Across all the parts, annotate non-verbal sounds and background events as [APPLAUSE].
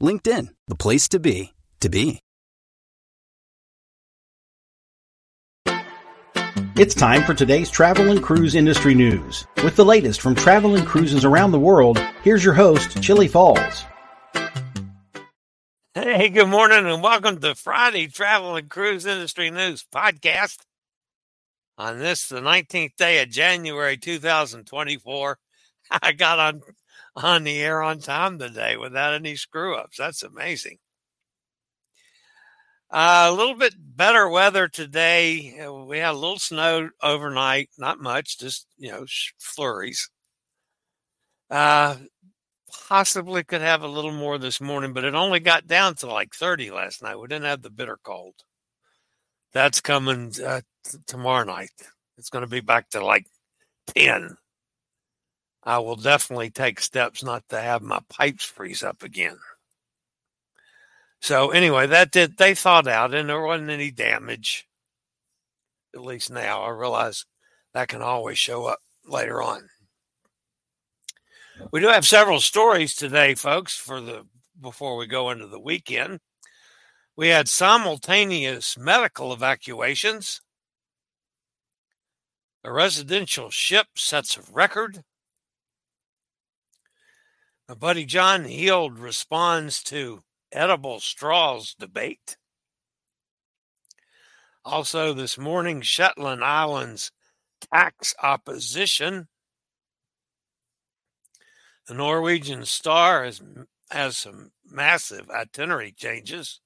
LinkedIn, the place to be, to be. It's time for today's travel and cruise industry news. With the latest from travel and cruises around the world, here's your host, Chillie Falls. Hey, good morning and welcome to Friday Travel and Cruise Industry News Podcast. On this, the 19th day of January 2024, [LAUGHS] I got on on the air on time today without any screw ups. That's amazing. Uh, a little bit better weather today. We had a little snow overnight, not much, just you know flurries. Uh, possibly could have a little more this morning, but it only got down to like 30 last night. We didn't have the bitter cold. That's coming uh, t- tomorrow night. It's going to be back to like 10. I will definitely take steps not to have my pipes freeze up again. So anyway, that did they thawed out and there wasn't any damage. At least now I realize that can always show up later on. We do have several stories today, folks, for the before we go into the weekend. We had simultaneous medical evacuations. A residential ship sets a record. My buddy John Heald responds to edible straws debate. Also, this morning, Shetland Islands tax opposition. The Norwegian Star has, has some massive itinerary changes.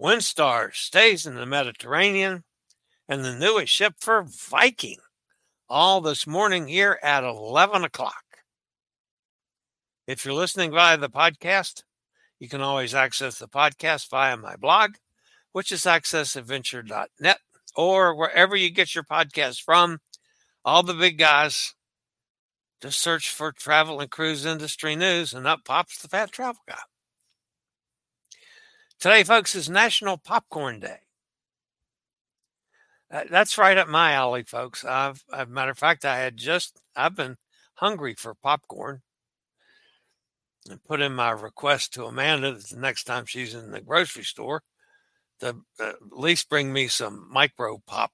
Windstar stays in the Mediterranean, and the newest ship for Viking, all this morning here at 11 o'clock. If you're listening via the podcast, you can always access the podcast via my blog, which is accessadventure.net, or wherever you get your podcast from. All the big guys just search for travel and cruise industry news, and up pops the Fat Travel Guy. Today, folks, is National Popcorn Day. That's right up my alley, folks. I've, as a matter of fact, I had just, I've been hungry for popcorn and put in my request to Amanda that the next time she's in the grocery store to uh, at least bring me some micro pop,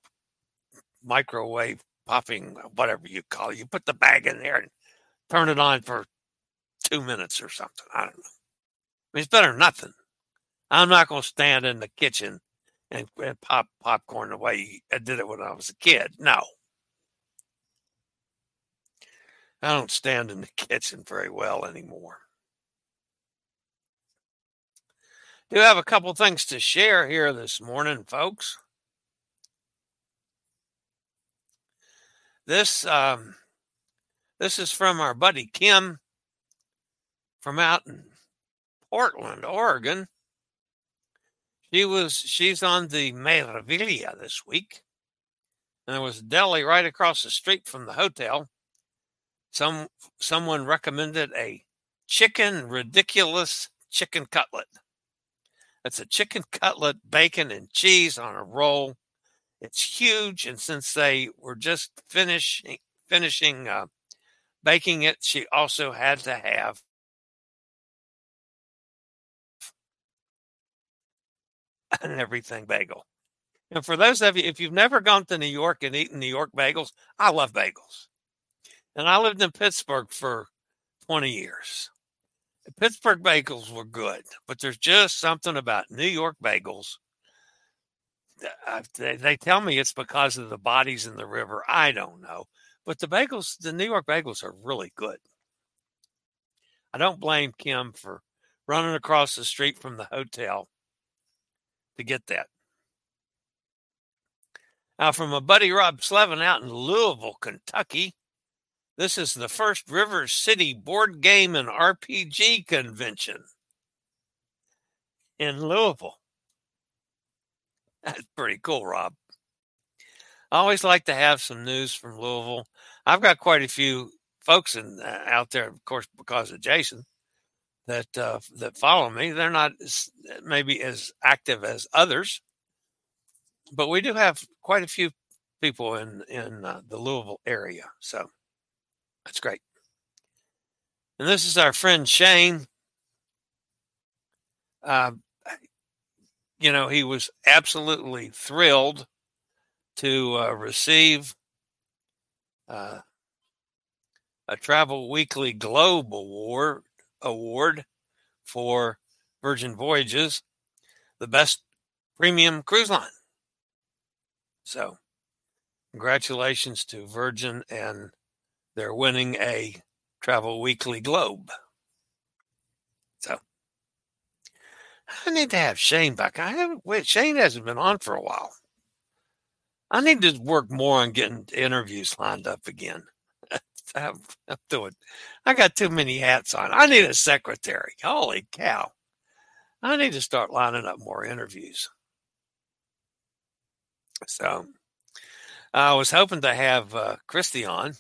microwave popping, whatever you call it. You put the bag in there and turn it on for two minutes or something. I don't know. I mean, it's better than nothing. I'm not going to stand in the kitchen and, and pop popcorn the way I did it when I was a kid. No. I don't stand in the [LAUGHS] kitchen very well anymore. Do have a couple things to share here this morning, folks. This um, this is from our buddy Kim from out in Portland, Oregon. She was she's on the Meraviglia this week. And there was a deli right across the street from the hotel. Some someone recommended a chicken ridiculous chicken cutlet. It's a chicken cutlet, bacon, and cheese on a roll. It's huge, and since they were just finishing finishing uh, baking it, she also had to have [LAUGHS] an everything bagel. And for those of you, if you've never gone to New York and eaten New York bagels, I love bagels. And I lived in Pittsburgh for 20 years. Pittsburgh bagels were good, but there's just something about New York bagels. Uh, they, they tell me it's because of the bodies in the river. I don't know. But the bagels, the New York bagels are really good. I don't blame Kim for running across the street from the hotel to get that. Now, from a buddy Rob Slevin out in Louisville, Kentucky, this is the first River City board game and RPG convention in Louisville. That's pretty cool, Rob. I always like to have some news from Louisville. I've got quite a few folks in, uh, out there, of course, because of Jason, that uh, that follow me. They're not as, maybe as active as others, but we do have quite a few people in in uh, the Louisville area. So that's great. And this is our friend Shane. Uh, you know, he was absolutely thrilled to uh, receive uh, a Travel Weekly Globe Award award for Virgin Voyages, the best premium cruise line. So, congratulations to Virgin and they're winning a Travel Weekly Globe. So I need to have Shane back. I haven't. Shane hasn't been on for a while. I need to work more on getting interviews lined up again. I'm, [LAUGHS] I'm doing. I got too many hats on. I need a secretary. Holy cow! I need to start lining up more interviews. So I was hoping to have uh, Christy on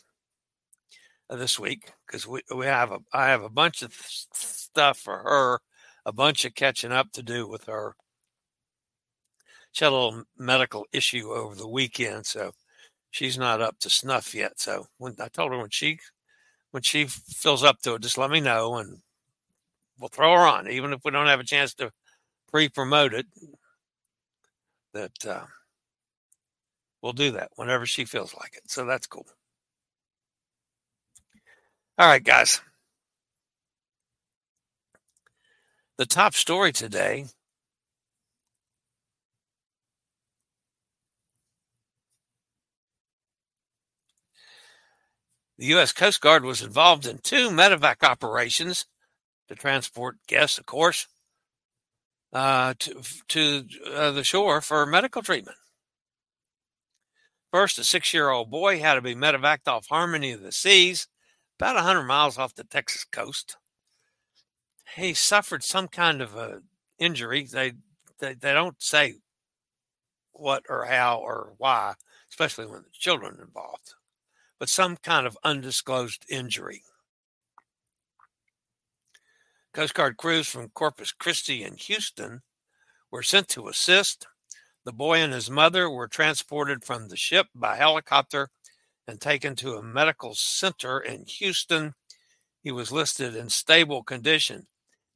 this week because we, we have a I have a bunch of stuff for her, a bunch of catching up to do with her. She had a little medical issue over the weekend, so she's not up to snuff yet. So when I told her when she when she feels up to it, just let me know and we'll throw her on, even if we don't have a chance to pre-promote it. That uh, we'll do that whenever she feels like it. So that's cool. All right, guys. The top story today The U.S. Coast Guard was involved in two medevac operations to transport guests, of course, uh, to, to uh, the shore for medical treatment. First, a six year old boy had to be medevaced off Harmony of the Seas about 100 miles off the Texas coast. He suffered some kind of a injury. They, they, they don't say what or how or why, especially when the children involved, but some kind of undisclosed injury. Coast Guard crews from Corpus Christi and Houston were sent to assist. The boy and his mother were transported from the ship by helicopter and taken to a medical center in Houston. He was listed in stable condition.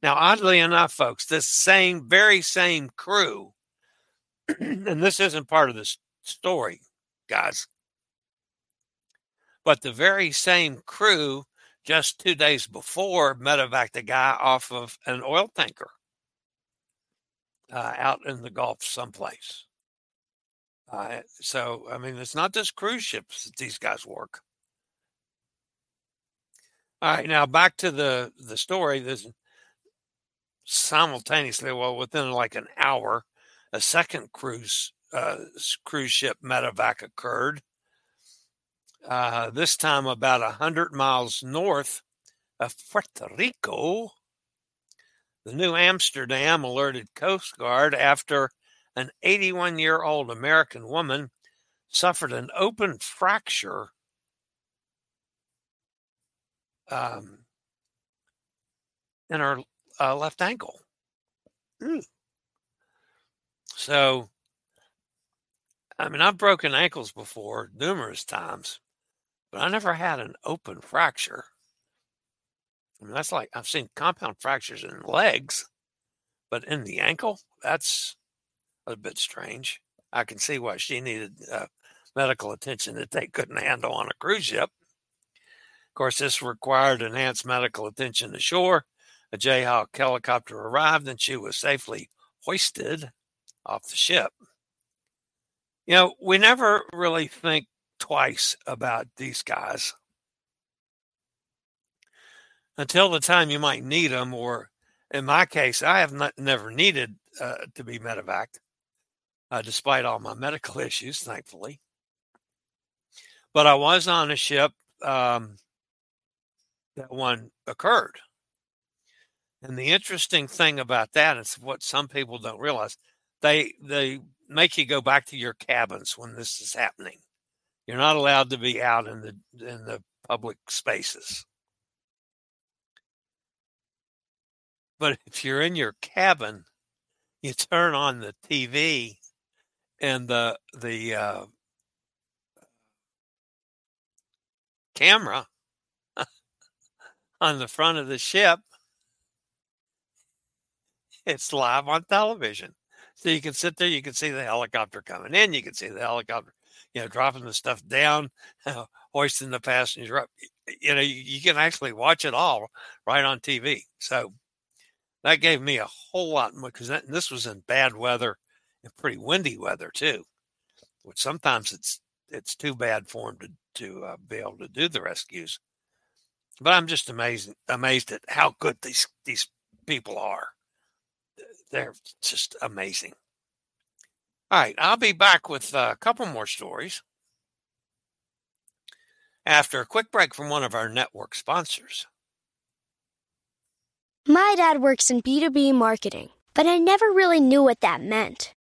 Now, oddly enough, folks, this same, very same crew, [CLEARS THROAT] and this isn't part of the story, guys, but the very same crew just two days before medevaced a guy off of an oil tanker uh, out in the Gulf someplace. Uh, so, I mean, it's not just cruise ships that these guys work. All right, now back to the the story. This simultaneously, well, within like an hour, a second cruise uh, cruise ship medevac occurred. Uh, this time, about a hundred miles north of Puerto Rico. The Nieuw Amsterdam alerted Coast Guard after an 81 year old American woman suffered an open fracture um, in her uh, left ankle. Mm. So, I mean, I've broken ankles before numerous times, but I never had an open fracture. I mean, that's like I've seen compound fractures in legs, but in the ankle, that's a bit strange. I can see why she needed uh, medical attention that they couldn't handle on a cruise ship. Of course, this required enhanced medical attention ashore. A Jayhawk helicopter arrived and she was safely hoisted off the ship. You know, we never really think twice about these guys until the time you might need them, or in my case, I have not, never needed uh, to be medevaced, uh, despite all my medical [LAUGHS] issues, thankfully. But I was on a ship um, that one occurred. And the interesting thing about that is what some people don't realize. They they make you go back to your cabins when this is happening. You're not allowed to be out in the in the public spaces. But if you're in your cabin, you turn on the TV and the the uh, camera [LAUGHS] on the front of the ship. It's live on television. So you can sit there, you can see the helicopter coming in, you can see the helicopter, you know, dropping the stuff down, [LAUGHS] hoisting the passengers up. You know, you, you can actually watch it all right on TV. So that gave me a whole lot more because this was in bad weather and pretty windy weather too, which sometimes it's it's too bad for them to to uh, be able to do the rescues. But I'm just amazed amazed at how good these these people are. They're just amazing. All right, I'll be back with a couple more stories after a quick break from one of our network sponsors. My dad works in B2B marketing, but I never really knew what that meant.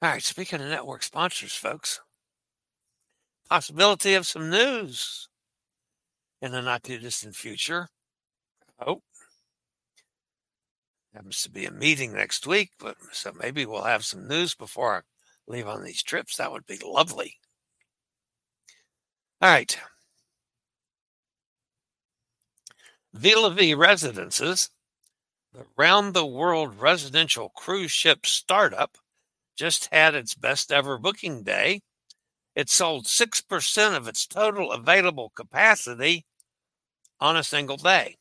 All right, speaking of network sponsors, folks, possibility of some news in the not too distant future. Oh, happens to be a meeting next week, but so maybe we'll have some news before I leave on these trips. That would be lovely. All right. Villa V Residences, the round the world residential cruise ship startup, just had its best ever booking day. It sold 6% of its total available capacity on a single day.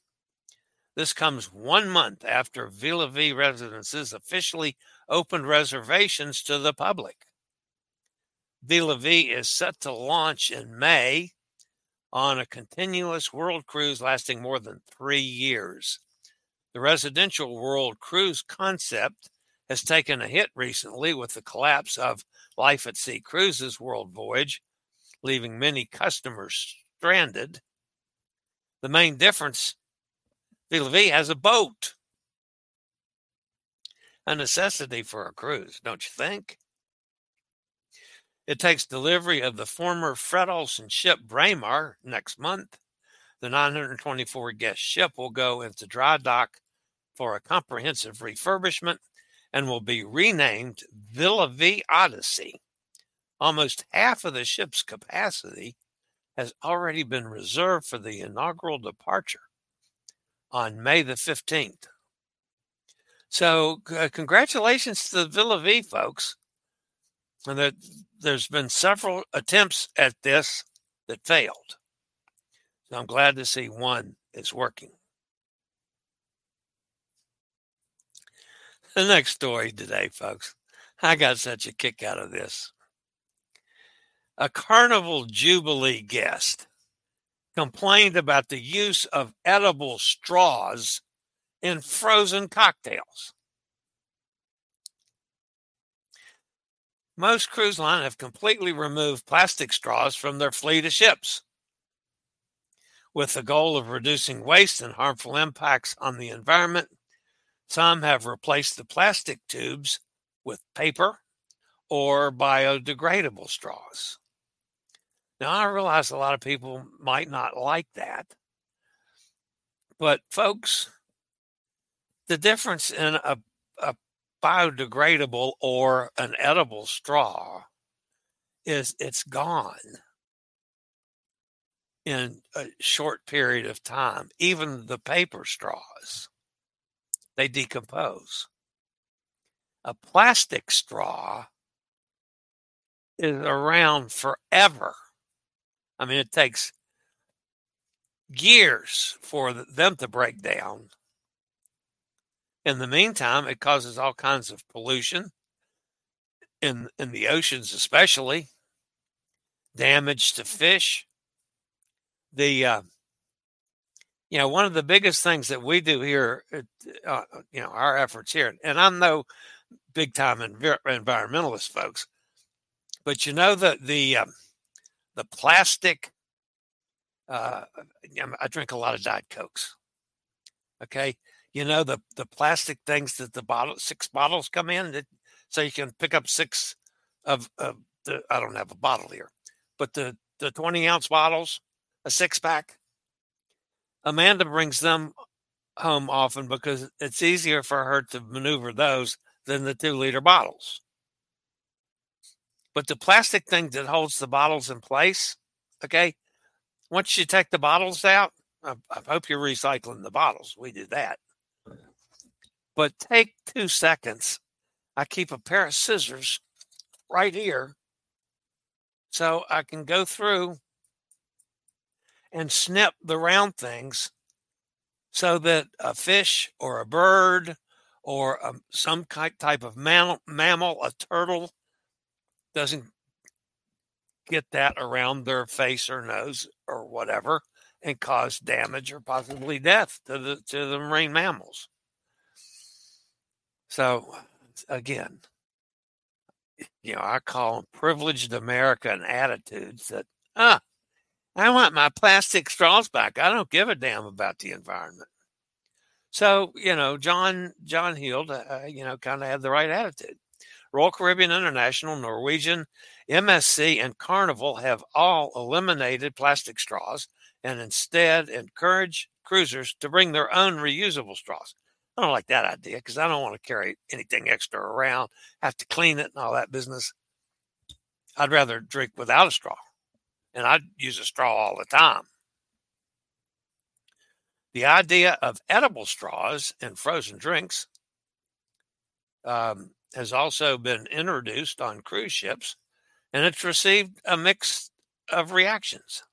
This comes one month after Villa V Residences officially opened reservations to the public. Villa V is set to launch in May on a continuous world cruise lasting more than three years. The residential world cruise concept has taken a hit recently with the collapse of Life at Sea Cruises World Voyage, leaving many customers stranded. The main difference Villa V has a boat, a necessity for a cruise, don't you think? It takes delivery of the former Fred Olsen ship Braemar next month. The 924 guest ship will go into dry dock for a comprehensive refurbishment and will be renamed Villa V Odyssey. Almost half of the ship's capacity has already been reserved for the inaugural departure on May the 15th. So, uh, congratulations to the Villa V folks. And there, there's been several attempts at this that failed. So I'm glad to see one is working. the next story today, folks. I got such a kick out of this. A Carnival Jubilee guest complained about the use of edible straws in frozen cocktails. Most cruise lines have completely removed plastic straws from their fleet of ships with the goal of reducing waste and harmful impacts on the environment some have replaced the plastic tubes with paper or biodegradable straws. Now, I realize a lot of people might not like that, but folks, the difference in a, a biodegradable or an edible straw is it's gone in a short period of time. Even the paper straws, they decompose. A plastic straw is around forever. I mean, it takes years for them to break down. In the meantime, it causes all kinds of pollution in in the oceans, especially damage to fish, the uh, you know one of the biggest things that we do here uh, you know our efforts here and i'm no big time env- environmentalist folks but you know the the um, the plastic uh, i drink a lot of diet cokes okay you know the the plastic things that the bottle six bottles come in that so you can pick up six of, of the i don't have a bottle here but the the 20 ounce bottles a six pack. Amanda brings them home often because it's easier for her to maneuver those than the two liter bottles. But the plastic thing that holds the bottles in place, okay, once you take the bottles out, I, I hope you're recycling the bottles. We do that. But take two seconds. I keep a pair of scissors right here so I can go through and snip the round things so that a fish or a bird or a, um, some type of mammal, mammal, a turtle, doesn't get that around their face or nose or whatever and cause damage or possibly death to the to the marine mammals. So again, you know, I call privileged American attitudes that ah, I want my plastic straws back. I don't give a damn about the environment. So, you know, John John Heald, uh, you know, kind of had the right attitude. Royal Caribbean International, Norwegian, MSC, and Carnival have all eliminated plastic straws and instead encourage cruisers to bring their own reusable straws. I don't like that idea because I don't want to carry anything extra around, have to clean it and all that business. I'd rather drink without a straw and I use a straw all the time. The idea of edible straws in frozen drinks um, has also been introduced on cruise ships, and it's received a mix of reactions.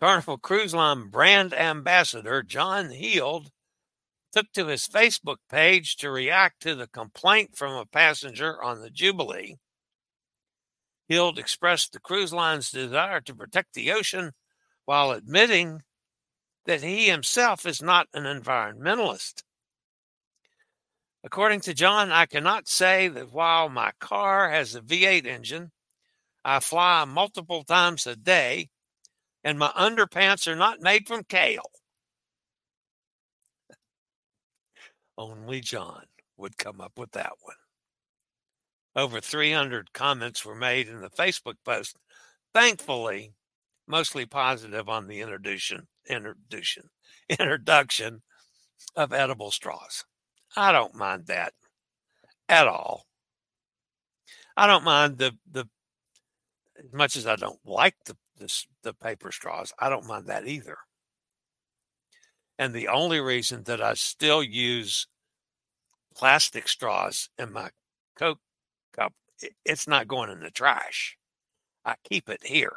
Carnival Cruise Line brand ambassador John Heald took to his Facebook page to react to the complaint from a passenger on the Jubilee Heald expressed the cruise line's desire to protect the ocean while admitting that he himself is not an environmentalist. According to John, I cannot say that while my car has a V8 engine, I fly multiple times a day, and my underpants are not made from kale. Only John would come up with that one. Over 300 comments were made in the Facebook post. Thankfully, mostly positive on the introduction introduction [LAUGHS] introduction of edible straws. I don't mind that at all. I don't mind the the as much as I don't like the the, the paper straws. I don't mind that either. And the only reason that I still use plastic straws in my Coke it's not going in the trash. I keep it here.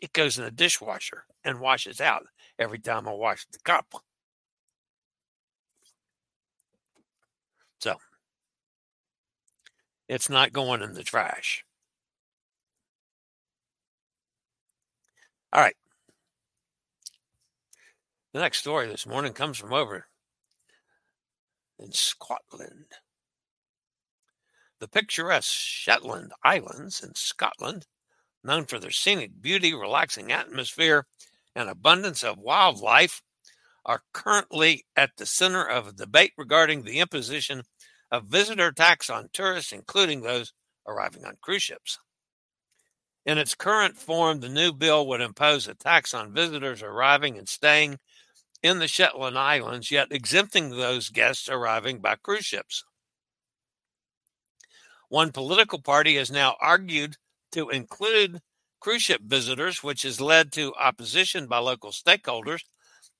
It goes in the dishwasher and washes out every time I wash the cup. So it's not going in the trash. All right. The next story this morning comes from over in Scotland. The picturesque Shetland Islands in Scotland, known for their scenic beauty, relaxing atmosphere, and abundance of wildlife, are currently at the center of a debate regarding the imposition of visitor tax on tourists, including those arriving on cruise ships. In its current form, the new bill would impose a tax on visitors arriving and staying in the Shetland Islands, yet exempting those guests arriving by cruise ships. One political party has now argued to include cruise ship visitors, which has led to opposition by local stakeholders,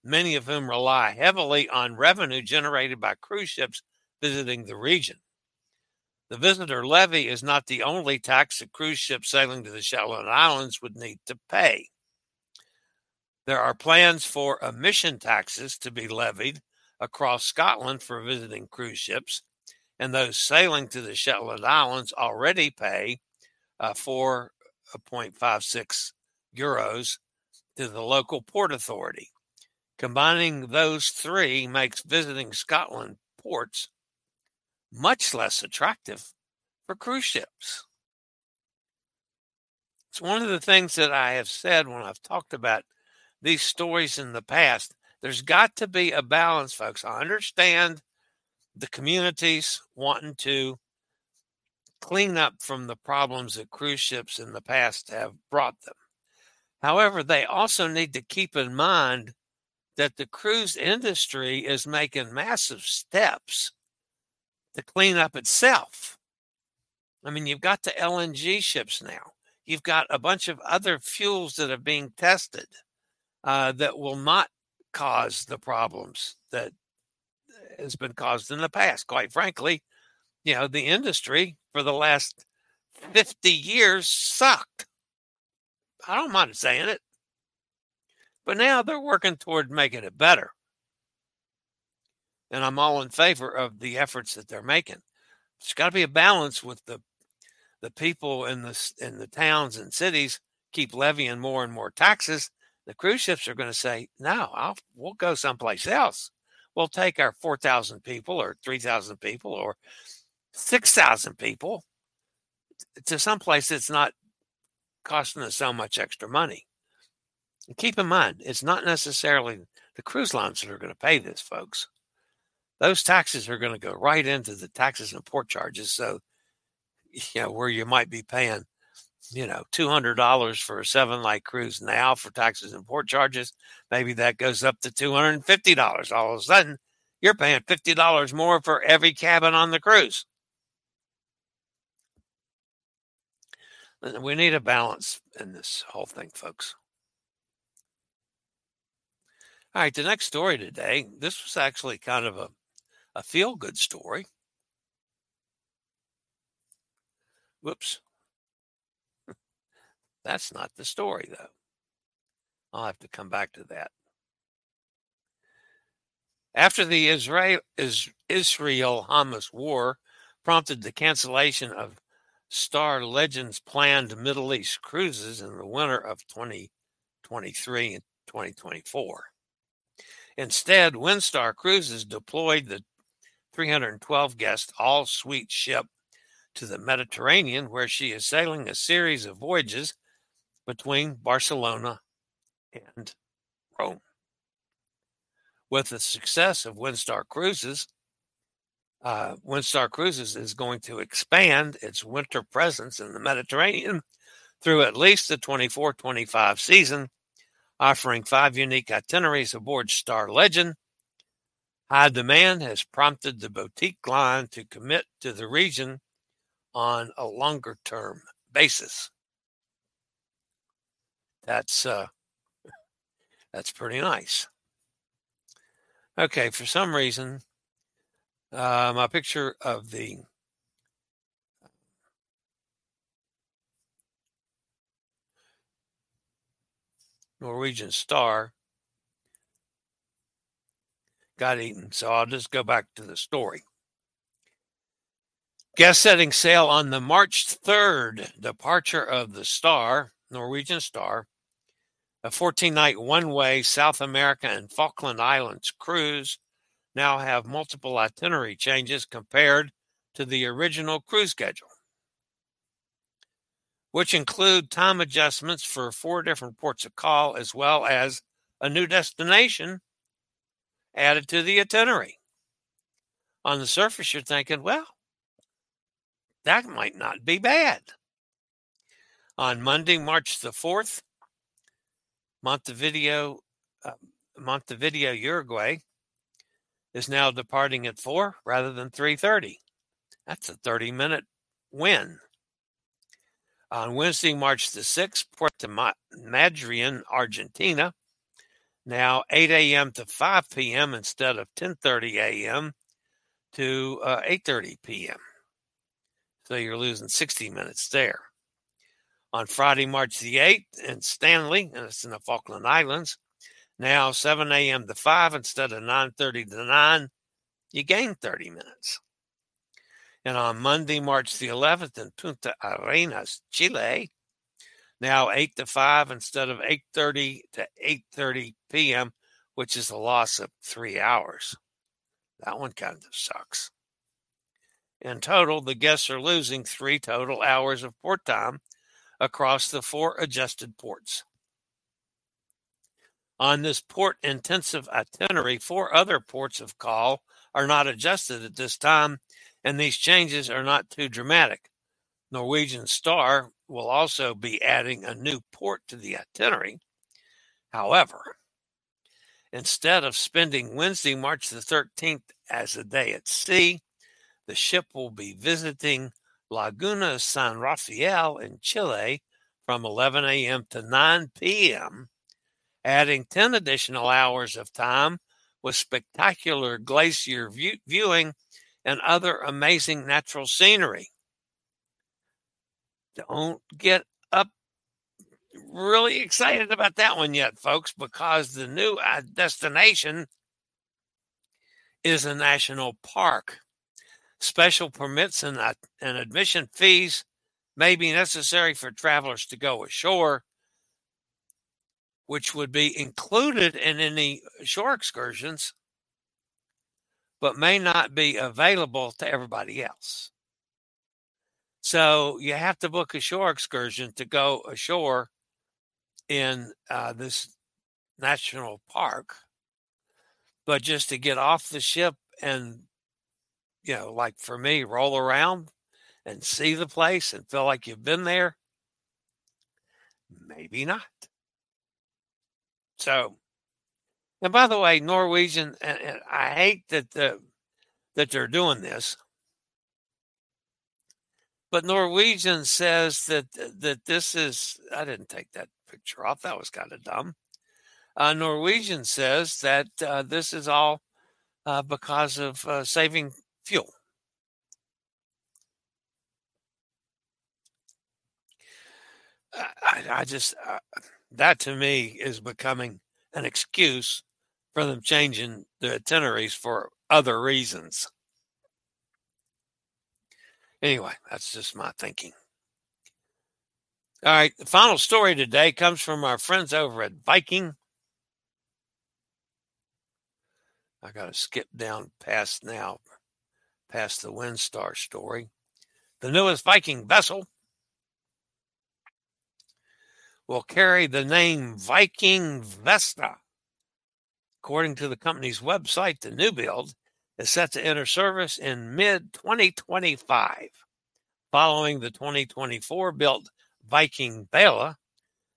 many of whom rely heavily on revenue generated by cruise ships visiting the region. The visitor levy is not the only tax that cruise ships sailing to the Shetland Islands would need to pay. There are plans for emission taxes to be levied across Scotland for visiting cruise ships, and those sailing to the Shetland Islands already pay uh, 4.56 euros to the local port authority. Combining those three makes visiting Scotland ports much less attractive for cruise ships. It's one of the things that I have said when I've talked about these stories in the past. There's got to be a balance, folks. I understand the communities wanting to clean up from the problems that cruise ships in the past have brought them. However, they also need to keep in mind that the cruise industry is making massive steps to clean up itself. I mean, you've got the LNG ships now. You've got a bunch of other fuels that are being tested uh, that will not cause the problems that has been caused in the past. Quite frankly, you know, the industry for the last 50 years sucked. I don't mind saying it. But now they're working toward making it better and I'm all in favor of the efforts that they're making. There's got to be a balance with the the people in the in the towns and cities keep levying more and more taxes. The cruise ships are going to say, "No, I'll, we'll go someplace else. We'll take our four thousand people, or three thousand people, or six thousand people to some someplace that's not costing us so much extra money." And keep in mind, it's not necessarily the cruise lines that are going to pay this, folks those taxes are going to go right into the taxes and port charges. So, you know, where you might be paying, you know, $200 for a seven night cruise now for taxes and port charges, maybe that goes up to $250. All of a sudden, you're paying $50 more for every cabin on the cruise. We need a balance in this whole thing, folks. All right, the next story today. This was actually kind of a a feel good story. Whoops. That's not the story, though. I'll have to come back to that. After the Israel Hamas war prompted the cancellation of Star Legends planned Middle East cruises in the winter of 2023 and 2024. Instead, Windstar Cruises deployed the 312 guest all suite ship to the Mediterranean, where she is sailing a series of voyages between Barcelona and Rome. With the success of Windstar Cruises, uh, Windstar Cruises is going to expand its winter presence in the Mediterranean through at least the 24 25 season, offering five unique itineraries aboard Star Legend High demand has prompted the boutique line to commit to the region on a longer term basis. That's uh, that's pretty nice. Okay, for some reason, uh, my picture of the Norwegian Star got eaten. So I'll just go back to the story. Guest setting sail on the March 3rd departure of the Star, Norwegian Star, a 14 night one way South America and Falkland Islands cruise now have multiple itinerary changes compared to the original cruise schedule, which include time adjustments for four different ports of call as well as a new destination added to the itinerary. On the surface, you're thinking, well, that might not be bad. On Monday, March the 4th, Montevideo, uh, Montevideo, Uruguay is now departing at 4 rather than 3:30. That's a 30-minute win. On Wednesday, March the 6th, Puerto Madryn, Argentina, now 8 a.m. to 5 p.m. instead of 10:30 a.m. to uh, 8:30 p.m. So you're losing 60 minutes there. On Friday, March the 8th in Stanley, and it's in the Falkland Islands, now 7 a.m. to 5 instead of 9:30 to 9, you gain 30 minutes. And on Monday, March the 11th in Punta Arenas, Chile, now 8 to 5 instead of 8:30 to 8:30 p.m., which is a loss of 3 hours. That one kind of sucks. In total, the guests are losing 3 total hours of port time across the four adjusted ports. On this port intensive itinerary, four other ports of call are not adjusted at this time, and these changes are not too dramatic. Norwegian Star will also be adding a new port to the itinerary. However, instead of spending Wednesday, March the 13th as a day at sea, the ship will be visiting Laguna San Rafael in Chile from 11 a.m. to 9 p.m adding 10 additional hours of time with spectacular glacier view- viewing and other amazing natural scenery. Don't get up really excited about that one yet, folks, because the new uh, destination is a national park. Special permits and, uh, and admission fees may be necessary for travelers to go ashore which would be included in any shore excursions, but may not be available to everybody else. So you have to book a shore excursion to go ashore in uh, this national park. But just to get off the ship and, you know, like for me, roll around and see the place and feel like you've been there, maybe not. So, and by the way, Norwegian, and, and I hate that the that they're doing this, but Norwegian says that that this is. I didn't take that picture off. That was kind of dumb. Uh, Norwegian says that uh, this is all uh, because of uh, saving fuel. I, I just uh, that to me is becoming an excuse for them changing the itineraries for other reasons. Anyway, that's just my thinking. All right, the final story today comes from our friends over at Viking. I got to skip down past now, past the Windstar story. The newest Viking vessel will carry the name Viking Vesta. According to the company's website, the new build is set to enter service in mid 2025. Following the 2024 built Viking Vela,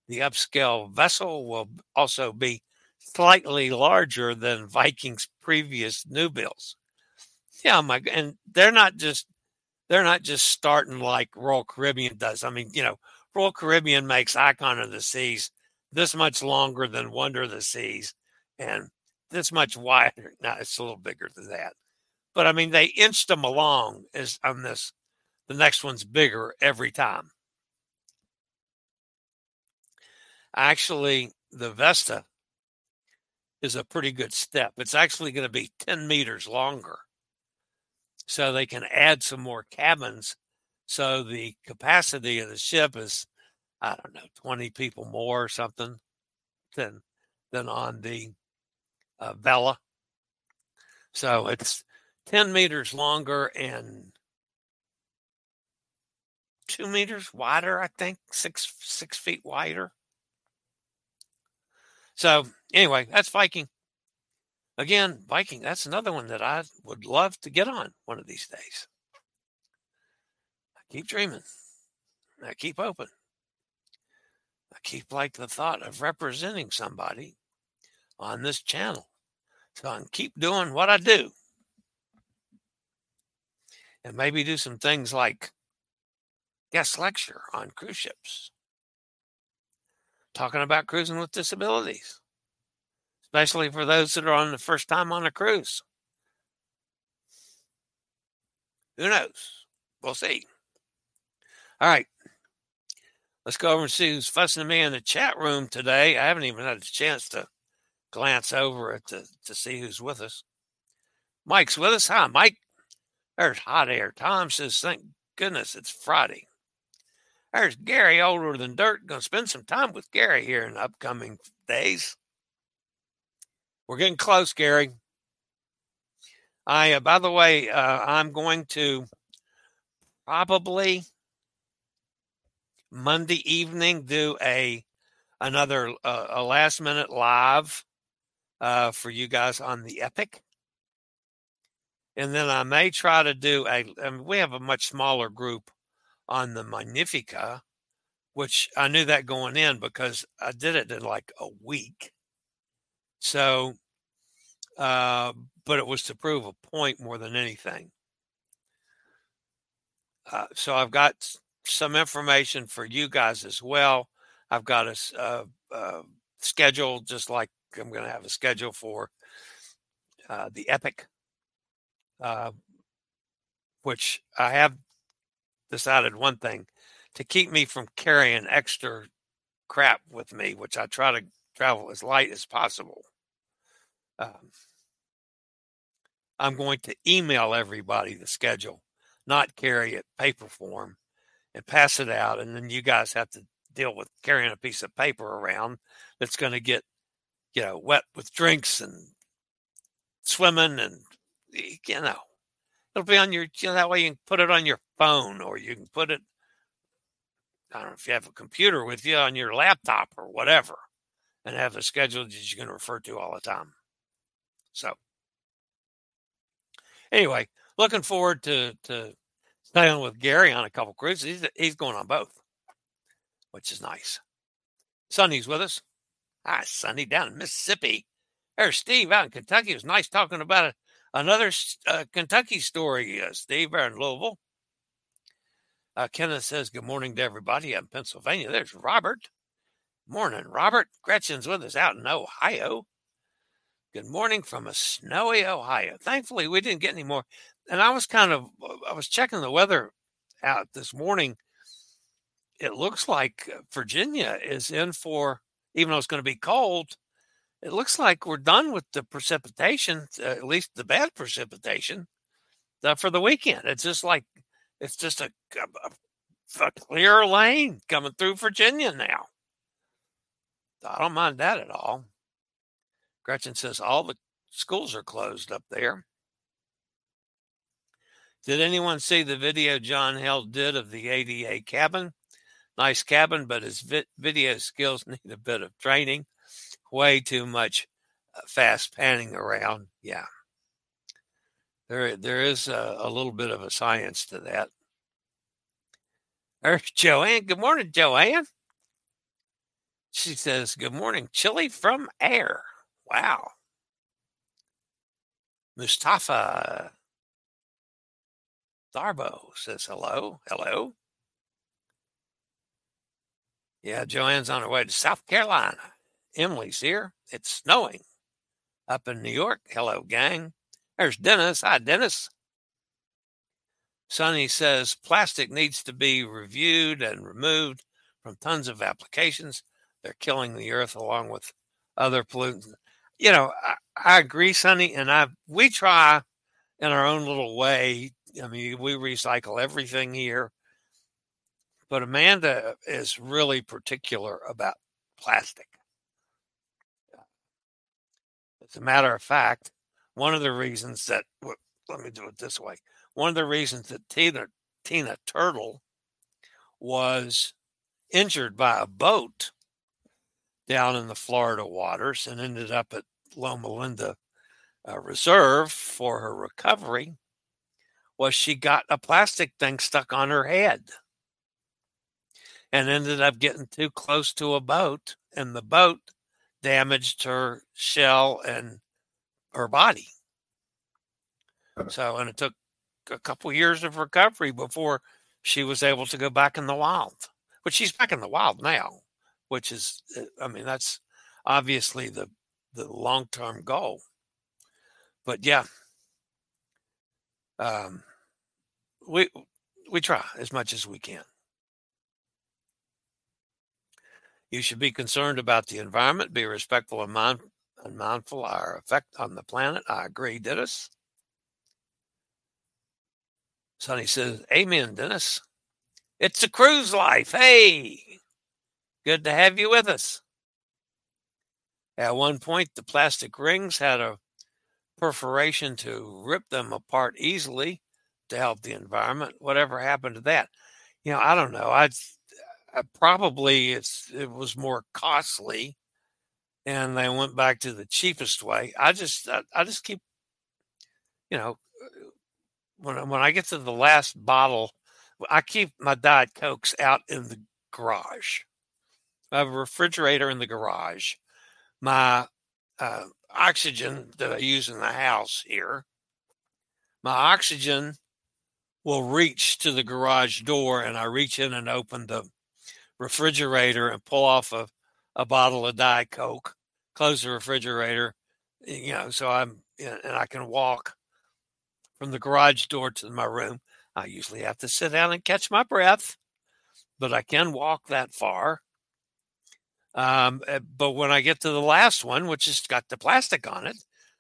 the upscale vessel will also be slightly larger than Viking's previous new builds. Yeah, my and they're not just they're not just starting like Royal Caribbean does. I mean, you know, Royal Caribbean makes Icon of the Seas this much longer than Wonder of the Seas and this much wider. [LAUGHS] Now it's a little bigger than that. But I mean, they inched them along as on this. The next one's bigger every time. Actually, the Vesta is a pretty good step. It's actually going to be 10 meters longer. So they can add some more cabins so the capacity of the ship is, I don't know, 20 people more or something than than on the uh, Vela. So it's 10 meters longer and two meters wider, I think, six six feet wider. So anyway, that's Viking. Again, Viking, that's another one that I would love to get on one of these days. I keep dreaming. I keep open. I keep like the thought of representing somebody on this channel. So I can keep doing what I do. And maybe do some things like guest lecture on cruise ships, talking about cruising with disabilities especially for those that are on the first time on a cruise. Who knows? We'll see. All right. Let's go over and see who's fussing at me in the chat room today. I haven't even had a chance to glance over it to, to see who's with us. Mike's with us. Hi, Mike. There's hot air. Tom says, thank goodness it's Friday. There's Gary, older than dirt. Going to spend some time with Gary here in the upcoming days. We're getting close, Gary. I, uh, by the way, uh, I'm going to probably Monday evening do a another uh, a last minute live uh, for you guys on the Epic, and then I may try to do a. I mean, we have a much smaller group on the Magnifica, which I knew that going in because I did it in like a week. So uh, but it was to prove a point more than anything. Uh, so I've got some information for you guys as well. I've got a, uh, uh, schedule, just like I'm going to have a schedule for uh, the Epic, uh, which I have decided one thing to keep me from carrying extra crap with me, which I try to travel as light as possible. Um, I'm going to email everybody the schedule, not carry it paper form and pass it out. And then you guys have to deal with carrying a piece of paper around that's going to get, you know, wet with drinks and swimming and, you know, it'll be on your, you know, that way you can put it on your phone or you can put it, I don't know if you have a computer with you on your laptop or whatever and have a schedule that you can refer to all the time. So anyway, looking forward to to staying with Gary on a couple cruises. He's, he's going on both, which is nice. Sonny's with us. Hi, Sonny, down in Mississippi. There's Steve out in Kentucky. It was nice talking about a, another uh, Kentucky story, uh, Steve, there in Louisville. Uh, Kenneth says, Good morning to everybody in Pennsylvania. There's Robert. Morning, Robert. Gretchen's with us out in Ohio. Good morning from a snowy Ohio. Thankfully, we didn't get any more. And I was kind of, I was checking the weather out this morning. It looks like Virginia is in for, even though it's going to be cold, it looks like we're done with the precipitation, uh, at least the bad precipitation, uh, for the weekend. It's just like, it's just a, a, a clear lane coming through Virginia now. I don't mind that at all. Gretchen says all the schools are closed up there. Did anyone see the video John Heald did of the ADA cabin? Nice cabin, but his vi- video skills [LAUGHS] need a bit of training. Way too much uh, fast panning around. Yeah. There, there is a, a little bit of a science to that. There's [LAUGHS] Joanne. Good morning, Joanne. She says, Good morning, Chillie from air. Wow. Mustafa Darbo says hello. Hello. Yeah, Joanne's on her way to South Carolina. Emily's here. It's snowing up in New York. Hello, gang. There's Dennis. Hi, Dennis. Sonny says plastic needs to be reviewed and removed from tons of applications. They're killing the earth along with other pollutants you know, I, I agree, Sonny, and I we try in our own little way. I mean, we recycle everything here, but Amanda is really particular about plastic. As a matter of fact, one of the reasons that let me do it this way. One of the reasons that Tina Tina Turtle was injured by a boat down in the Florida waters and ended up at Loma Linda uh, Reserve for her recovery was she got a plastic thing stuck on her head and ended up getting too close to a boat and the boat damaged her shell and her body. So and it took a couple years of recovery before she was able to go back in the wild but she's back in the wild now which is uh, i mean that's obviously the the long-term goal. But yeah. Um we we try as much as we can. You should be concerned about the environment be respectful and, mind, and mindful of our effect on the planet. I agree dennis. Sonny says amen dennis. It's a cruise life hey good to have you with us at one point the plastic rings had a perforation to rip them apart easily to help the environment. Whatever happened to that? You know, I don't know. I, I probably it's it was more costly, and they went back to the cheapest way. I just I, I just keep, you know, when when I get to the last bottle, I keep my diet cokes out in the garage. I have a refrigerator in the garage. My uh, oxygen that I use in the house here, my oxygen will reach to the garage door and I reach in and open the refrigerator and pull off a, a bottle of Diet Coke, close the refrigerator, you know, so I'm, and I can walk from the garage door to my room. I usually have to sit down and catch my breath, but I can walk that far. Um, eh, but when I get to the last one, which has got the plastic on it,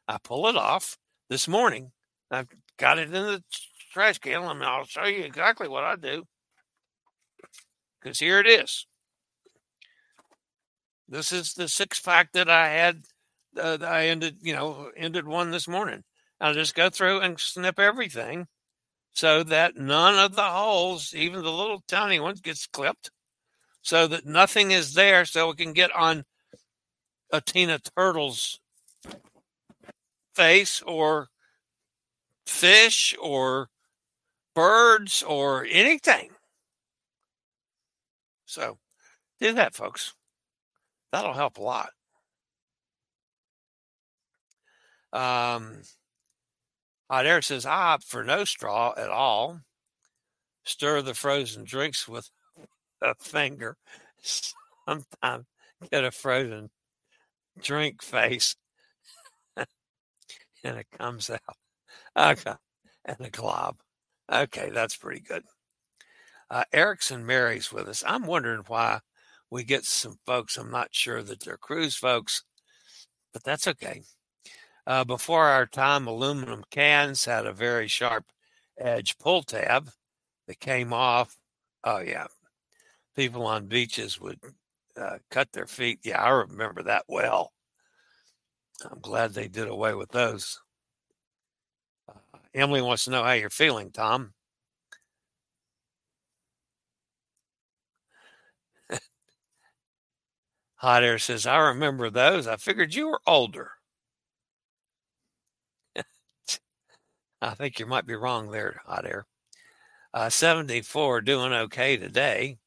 I pull it off this morning. I've got it in the trash can. and I'll show you exactly what I do. Because here it is. This is the six pack that I had. Uh, I ended, you know, ended one this morning. I'll just go through and snip everything so that none of the holes, even the little tiny ones, gets clipped so that nothing is there so it can get on a Tina Turtle's face or fish or birds or anything. So do that, folks. That'll help a lot. Um, Hot Air says, I opt for no straw at all. Stir the frozen drinks with a finger. [LAUGHS] Sometimes get a frozen drink face and it comes out. Okay. And a glob. Okay, that's pretty good. Uh, Erickson Mary's with us. I'm wondering why we get some folks. I'm not sure that they're cruise folks, but that's okay. Uh, before our time, aluminum cans had a very sharp edge pull tab that came off. Oh, yeah. People on beaches would uh, cut their feet. Yeah, I remember that well. I'm glad they did away with those. Emily wants to know how you're feeling, Tom. [LAUGHS] Hot Air says, I remember those. I figured you were older. [LAUGHS] I think you might be wrong there, Hot Air. Uh, 74 doing okay today,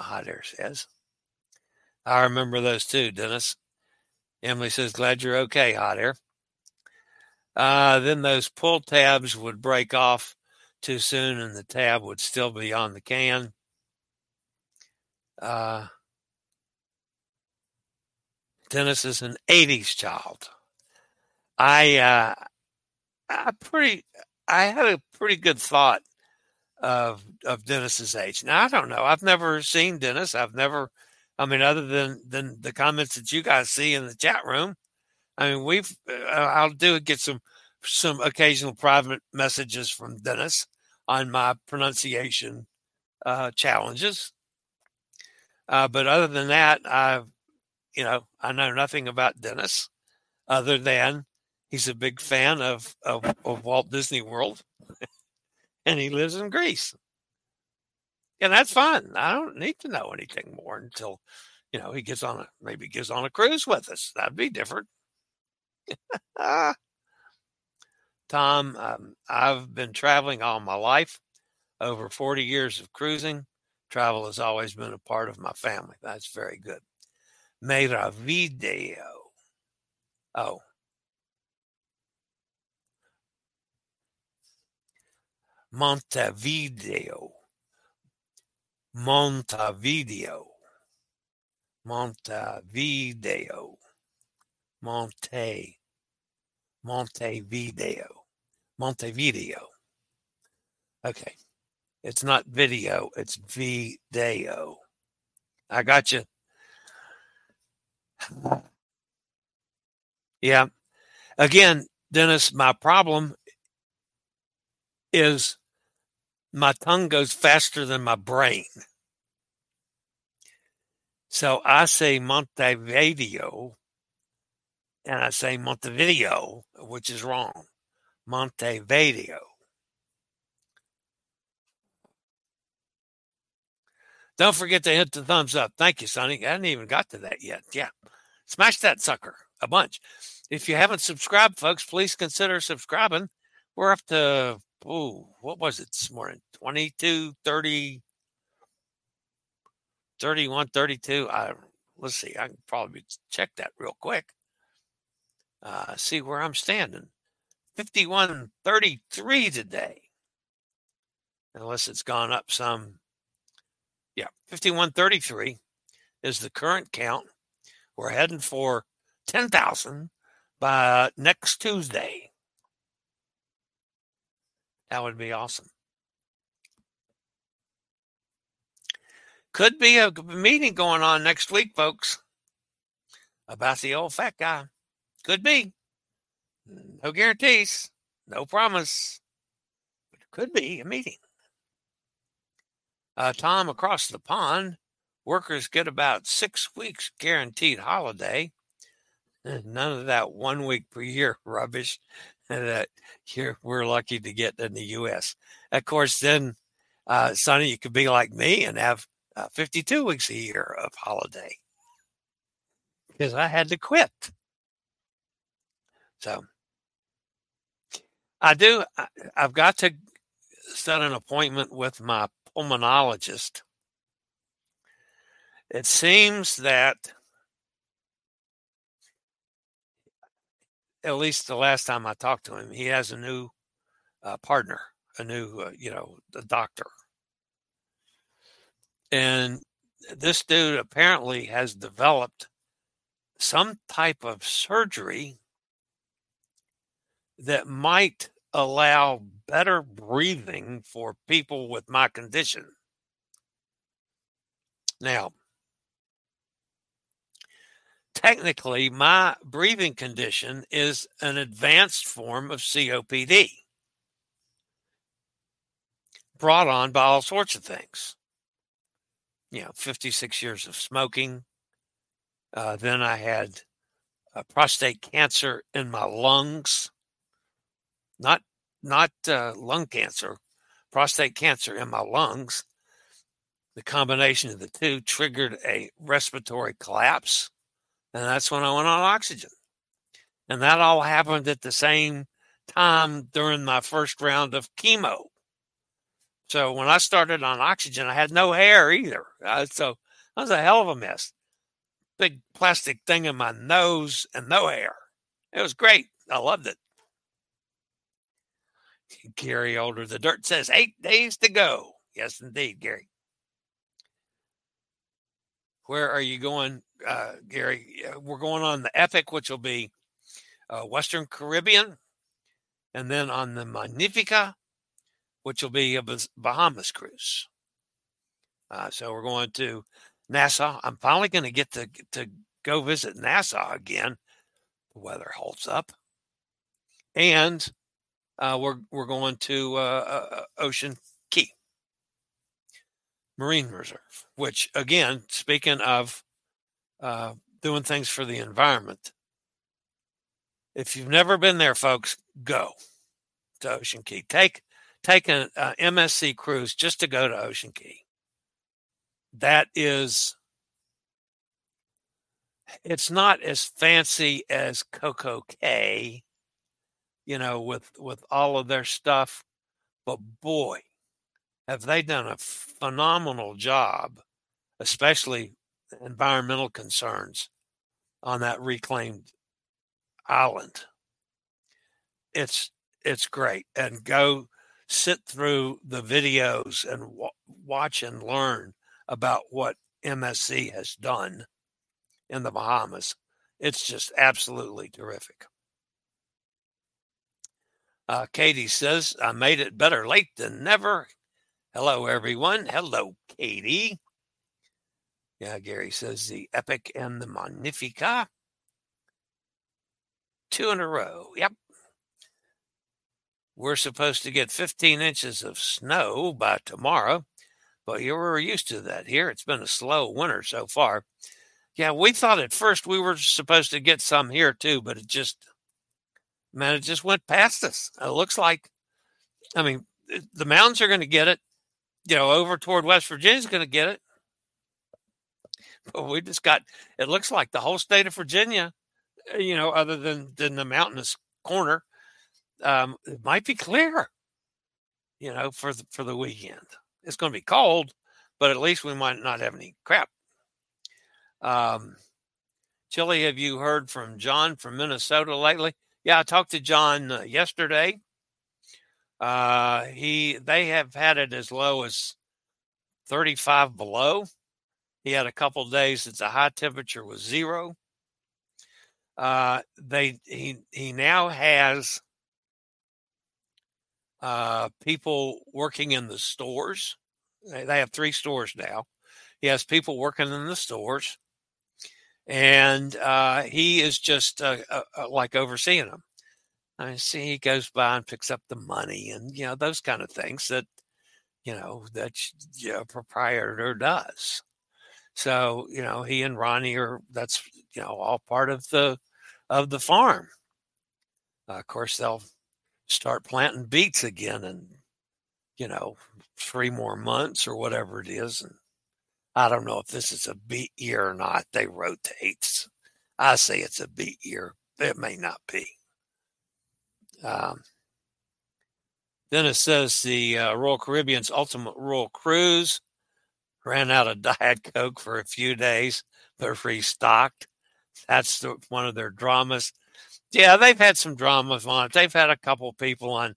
Hot Air says. I remember those too, Dennis. Emily says, glad you're okay, Hot Air. Uh, then those pull tabs would break off too soon and the tab would still be on the can. Uh, Dennis is an 80s child. I, uh, I pretty, I had a pretty good thought of, of Dennis's age. Now, I don't know. I've never seen Dennis. I've never, I mean, other than, than the comments that you guys see in the chat room, I mean, we've uh, I'll do get some some occasional private messages from Dennis on my pronunciation uh, challenges. Uh, but other than that, I've you know, I know nothing about Dennis, other than he's a big fan of of, of Walt Disney World, and he lives in Greece. And that's fine. I don't need to know anything more until, you know, he gets on a maybe gets on a cruise with us. That'd be different. [LAUGHS] Tom, um, I've been traveling all my life, over 40 years of cruising. Travel has always been a part of my family. That's very good. Meravideo. Oh. Montevideo. Montevideo. Montevideo. Monte. Montevideo. Montevideo. Okay. It's not video, it's video. I got you. Yeah. Again, Dennis, my problem is my tongue goes faster than my brain. So I say Montevideo and I say Montevideo, which is wrong. Montevideo. Don't forget to hit the thumbs up. Thank you, Sonny. I hadn't even got to that yet. Yeah. Smash that sucker a bunch. If you haven't subscribed, folks, please consider subscribing. We're up to, oh, what was it this morning? 22, 30, 31, 32. I, let's see. I can probably check that real quick. Uh, see where I'm standing. 51, 33 today. Unless it's gone up some yeah, 5133 is the current count. We're heading for 10,000 by next Tuesday. That would be awesome. Could be a meeting going on next week, folks, about the old fat guy. Could be. No guarantees, no promise. But it could be a meeting. Uh, Tom, across the pond, workers get about six weeks guaranteed holiday. None of that one week per year [LAUGHS] rubbish that here we're lucky to get in the U.S. Of course, then, uh, Sonny, you could be like me and have uh, 52 weeks a year of holiday because I had to quit. So I do, I, I've got to set an appointment with my pulmonologist. It seems that, at least the last time I talked to him, he has a new uh, partner, a new, uh, you know, the doctor. And this dude apparently has developed some type of surgery that might allow better breathing for people with my condition. Now, technically, my breathing condition is an advanced form of COPD brought on by all sorts of things. You know, 56 years of smoking. Uh, then I had prostate cancer in my lungs not not uh, lung cancer, prostate cancer in my lungs. The combination of the two triggered a respiratory collapse, and that's when I went on oxygen. And that all happened at the same time during my first round of chemo. So when I started on oxygen, I had no hair either. So that was a hell of a mess. Big plastic thing in my nose and no hair. It was great. I loved it. [LAUGHS] Gary Older. The dirt says eight days to go. Yes, indeed, Gary. Where are you going, uh, Gary? We're going on the Epic, which will be uh, Western Caribbean, and then on the Magnifica, which will be a Bahamas cruise. Uh, so we're going to Nassau. I'm finally going to get to to go visit Nassau again. The weather holds up, and uh, we're we're going to uh, uh, uh, Ocean Cay Marine Reserve, which again, speaking of uh, doing things for the environment, if you've never been there, folks, go to Ocean Cay. Take take an MSC cruise just to go to Ocean Cay. that is it's not as fancy as Coco Cay, you know, with with all of their stuff, but boy, have they done a phenomenal job, especially environmental concerns on that reclaimed island. It's it's great, and go sit through the videos and w- watch and learn about what MSC has done in the Bahamas. It's just absolutely terrific. Uh, Katie says, I made it better late than never. Hello, everyone. Hello, Katie. Yeah, Gary says the Epic and the Magnifica. Two in a row. Yep. We're supposed to get 15 inches of snow by tomorrow, but you're used to that here. It's been a slow winter so far. Yeah, we thought at first we were supposed to get some here too, but it just, man, it just went past us. It looks like, I mean, the mountains are going to get it. You know, over toward West Virginia is going to get it. But we just got, it looks like the whole state of Virginia, uh, you know, other than, than the mountainous corner, um, it might be clear, you know, for the, for the weekend. It's going to be cold, but at least we might not have any crap um, Chillie, have you heard from John from Minnesota lately? Yeah, I talked to John uh, yesterday. Uh, he they have had it as low as 35 below. He had a couple days that the high temperature was zero. Uh, they he he now has uh, people working in the stores. They have three stores now. He has people working in the stores and uh, he is just uh, uh, uh, like overseeing them. I see he goes by and picks up the money, and you know those kind of things that you know that you know, proprietor does. So you know he and Ronnie are that's you know all part of the of the farm. Uh, of course, they'll start planting beets again in you know three more months or whatever it is, and I don't know if this is a beet year or not. They rotates. I say it's a beet year. It may not be. Um, then it says the uh, Royal Caribbean's ultimate Royal Cruise ran out of [LAUGHS] Diet Coke for a few days. They're restocked. That's the, one of their dramas. Yeah, they've had some dramas on it. They've had a couple people on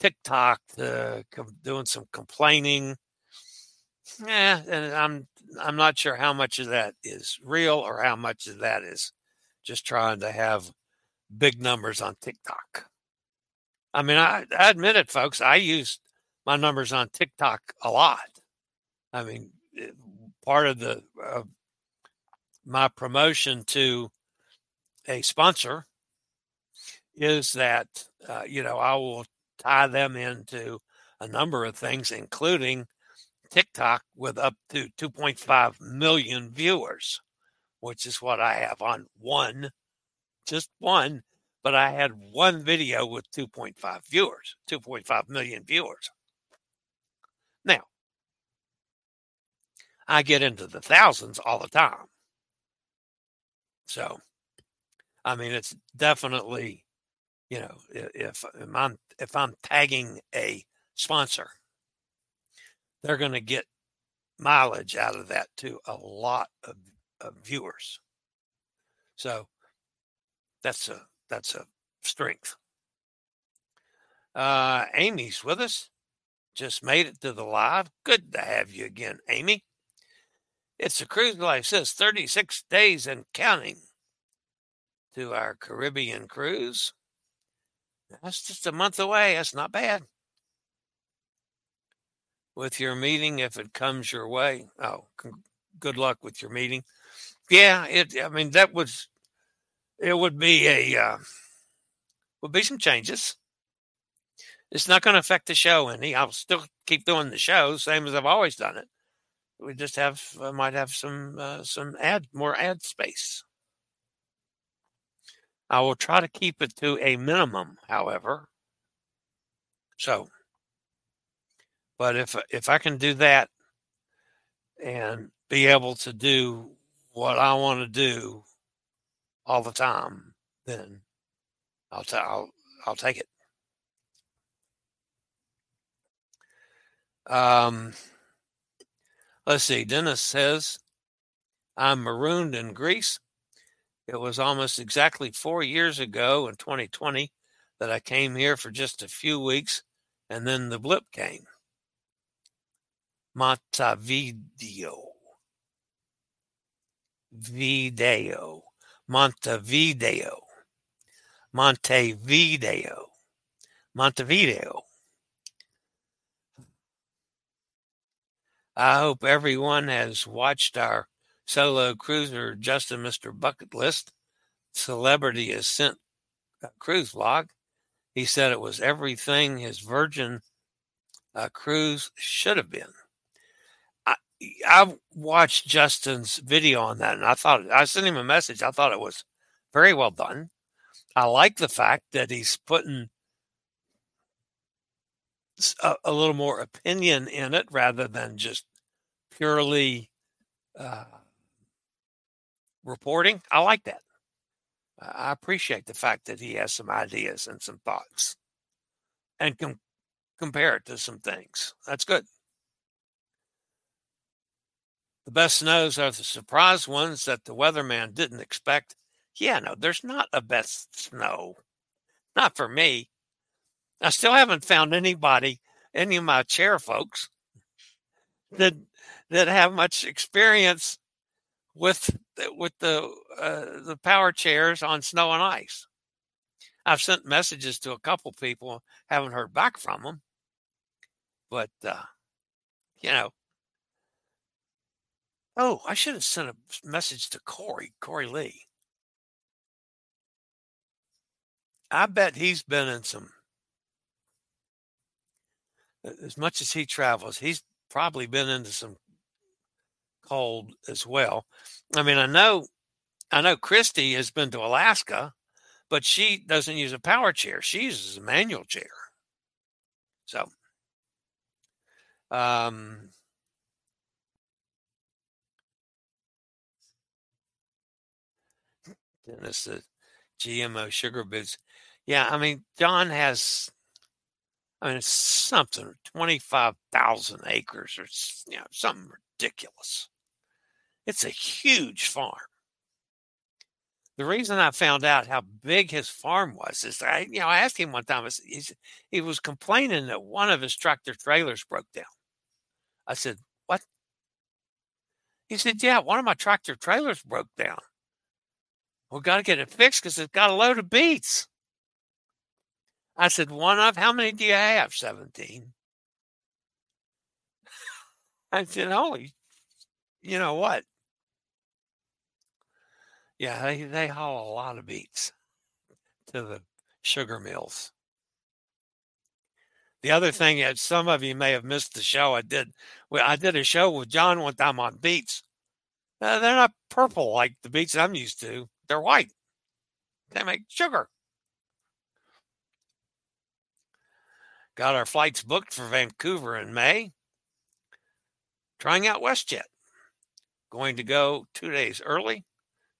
TikTok uh, doing some complaining yeah, and I'm I'm not sure how much of that is real or how much of that is just trying to have big numbers on TikTok. I mean, I, I admit it, folks. I use my numbers on TikTok a lot. I mean, part of the uh, my promotion to a sponsor is that uh, you know I will tie them into a number of things, including TikTok with up to 2.5 million viewers, which is what I have on one, just one, but I had one video with 2.5 viewers, 2.5 million viewers. Now, I get into the thousands all the time. So, I mean, it's definitely, you know, if, if I'm if I'm tagging a sponsor they're going to get mileage out of that to a lot of, of viewers. So that's a that's a strength. Uh, Amy's with us. Just made it to the live. Good to have you again, Amy. It's a cruise life says 36 days and counting to our Caribbean cruise. That's just a month away. That's not bad with your meeting if it comes your way. Oh, good luck with your meeting. Yeah, it. I mean, that was. It would be a. Uh, would be some changes. It's not going to affect the show any. I'll still keep doing the show, same as I've always done it. We just have uh, might have some uh, some ad more ad space. I will try to keep it to a minimum, however. So but if if I can do that, and be able to do what I want to do all the time, then I'll, t- I'll, I'll take it. Um, let's see. Dennis says, I'm marooned in Greece. It was almost exactly four years ago in 2020 that I came here for just a few weeks, and then the blip came. Montevideo. Video. Montevideo. Montevideo. Montevideo. I hope everyone has watched our solo cruiser Justin Mr. Bucket List. Celebrity has sent a cruise vlog. He said it was everything his Virgin uh, cruise should have been. I watched Justin's video on that and I thought I sent him a message. I thought it was very well done. I like the fact that he's putting a, a little more opinion in it rather than just purely uh, reporting. I like that. I appreciate the fact that he has some ideas and some thoughts and can compare it to some things. That's good. The best snows are the surprise ones that the weatherman didn't expect. Yeah, no, there's not a best snow. Not for me. I still haven't found anybody, any of my chair folks, that that have much experience with with the uh, the power chairs on snow and ice. I've sent messages to a couple people, haven't heard back from them, but uh, you know. Oh, I should have sent a message to Cory, Cory Lee. I bet he's been in some. As much as he travels, he's probably been into some cold as well. I mean, I know, I know Christy has been to Alaska, but she doesn't use a power chair. She uses a manual chair. So, um, Dennis, the GMO sugar boots. Yeah, I mean, John has, I mean, it's something, 25,000 acres or, you know, something ridiculous. It's a huge farm. The reason I found out how big his farm was is I, you know, I asked him one time, he was complaining that one of his tractor trailers broke down. I said, What? He said, Yeah, one of my tractor trailers broke down. We got to get it fixed because it's got a load of beets. I said, One of? How many do you have? 17. [LAUGHS] I said, Holy, you know what? Yeah, they, they haul a lot of beets to the sugar mills. The other thing that some of you may have missed the show I did. Well, I did a show with John one time on beets. Uh, they're not purple like the beets I'm used to. They're white. They make sugar. Got our flights booked for Vancouver in May. Trying out WestJet. Going to go two days early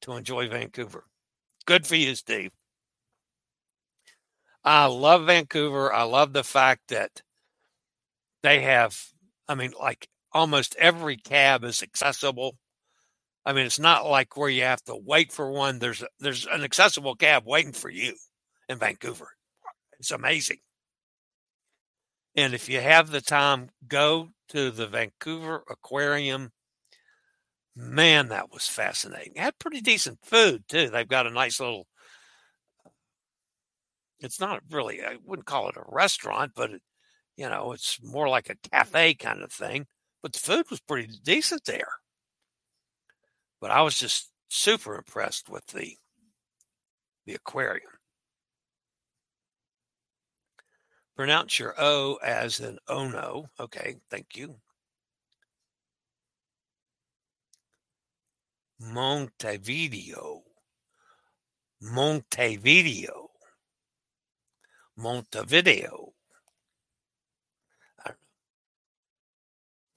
to enjoy Vancouver. Good for you, Steve. I love Vancouver. I love the fact that they have, I mean, like almost every cab is accessible. I mean, it's not like where you have to wait for one. There's there's an accessible cab waiting for you in Vancouver. It's amazing. And if you have the time, go to the Vancouver Aquarium Man, that was fascinating. Had pretty decent food too. They've got a nice little. It's not really. I wouldn't call it a restaurant, but it, you know, it's more like a cafe kind of thing. But the food was pretty decent there. But I was just super impressed with the the aquarium. Pronounce your O as an ono. Okay, thank you. Montevideo. Montevideo. Montevideo.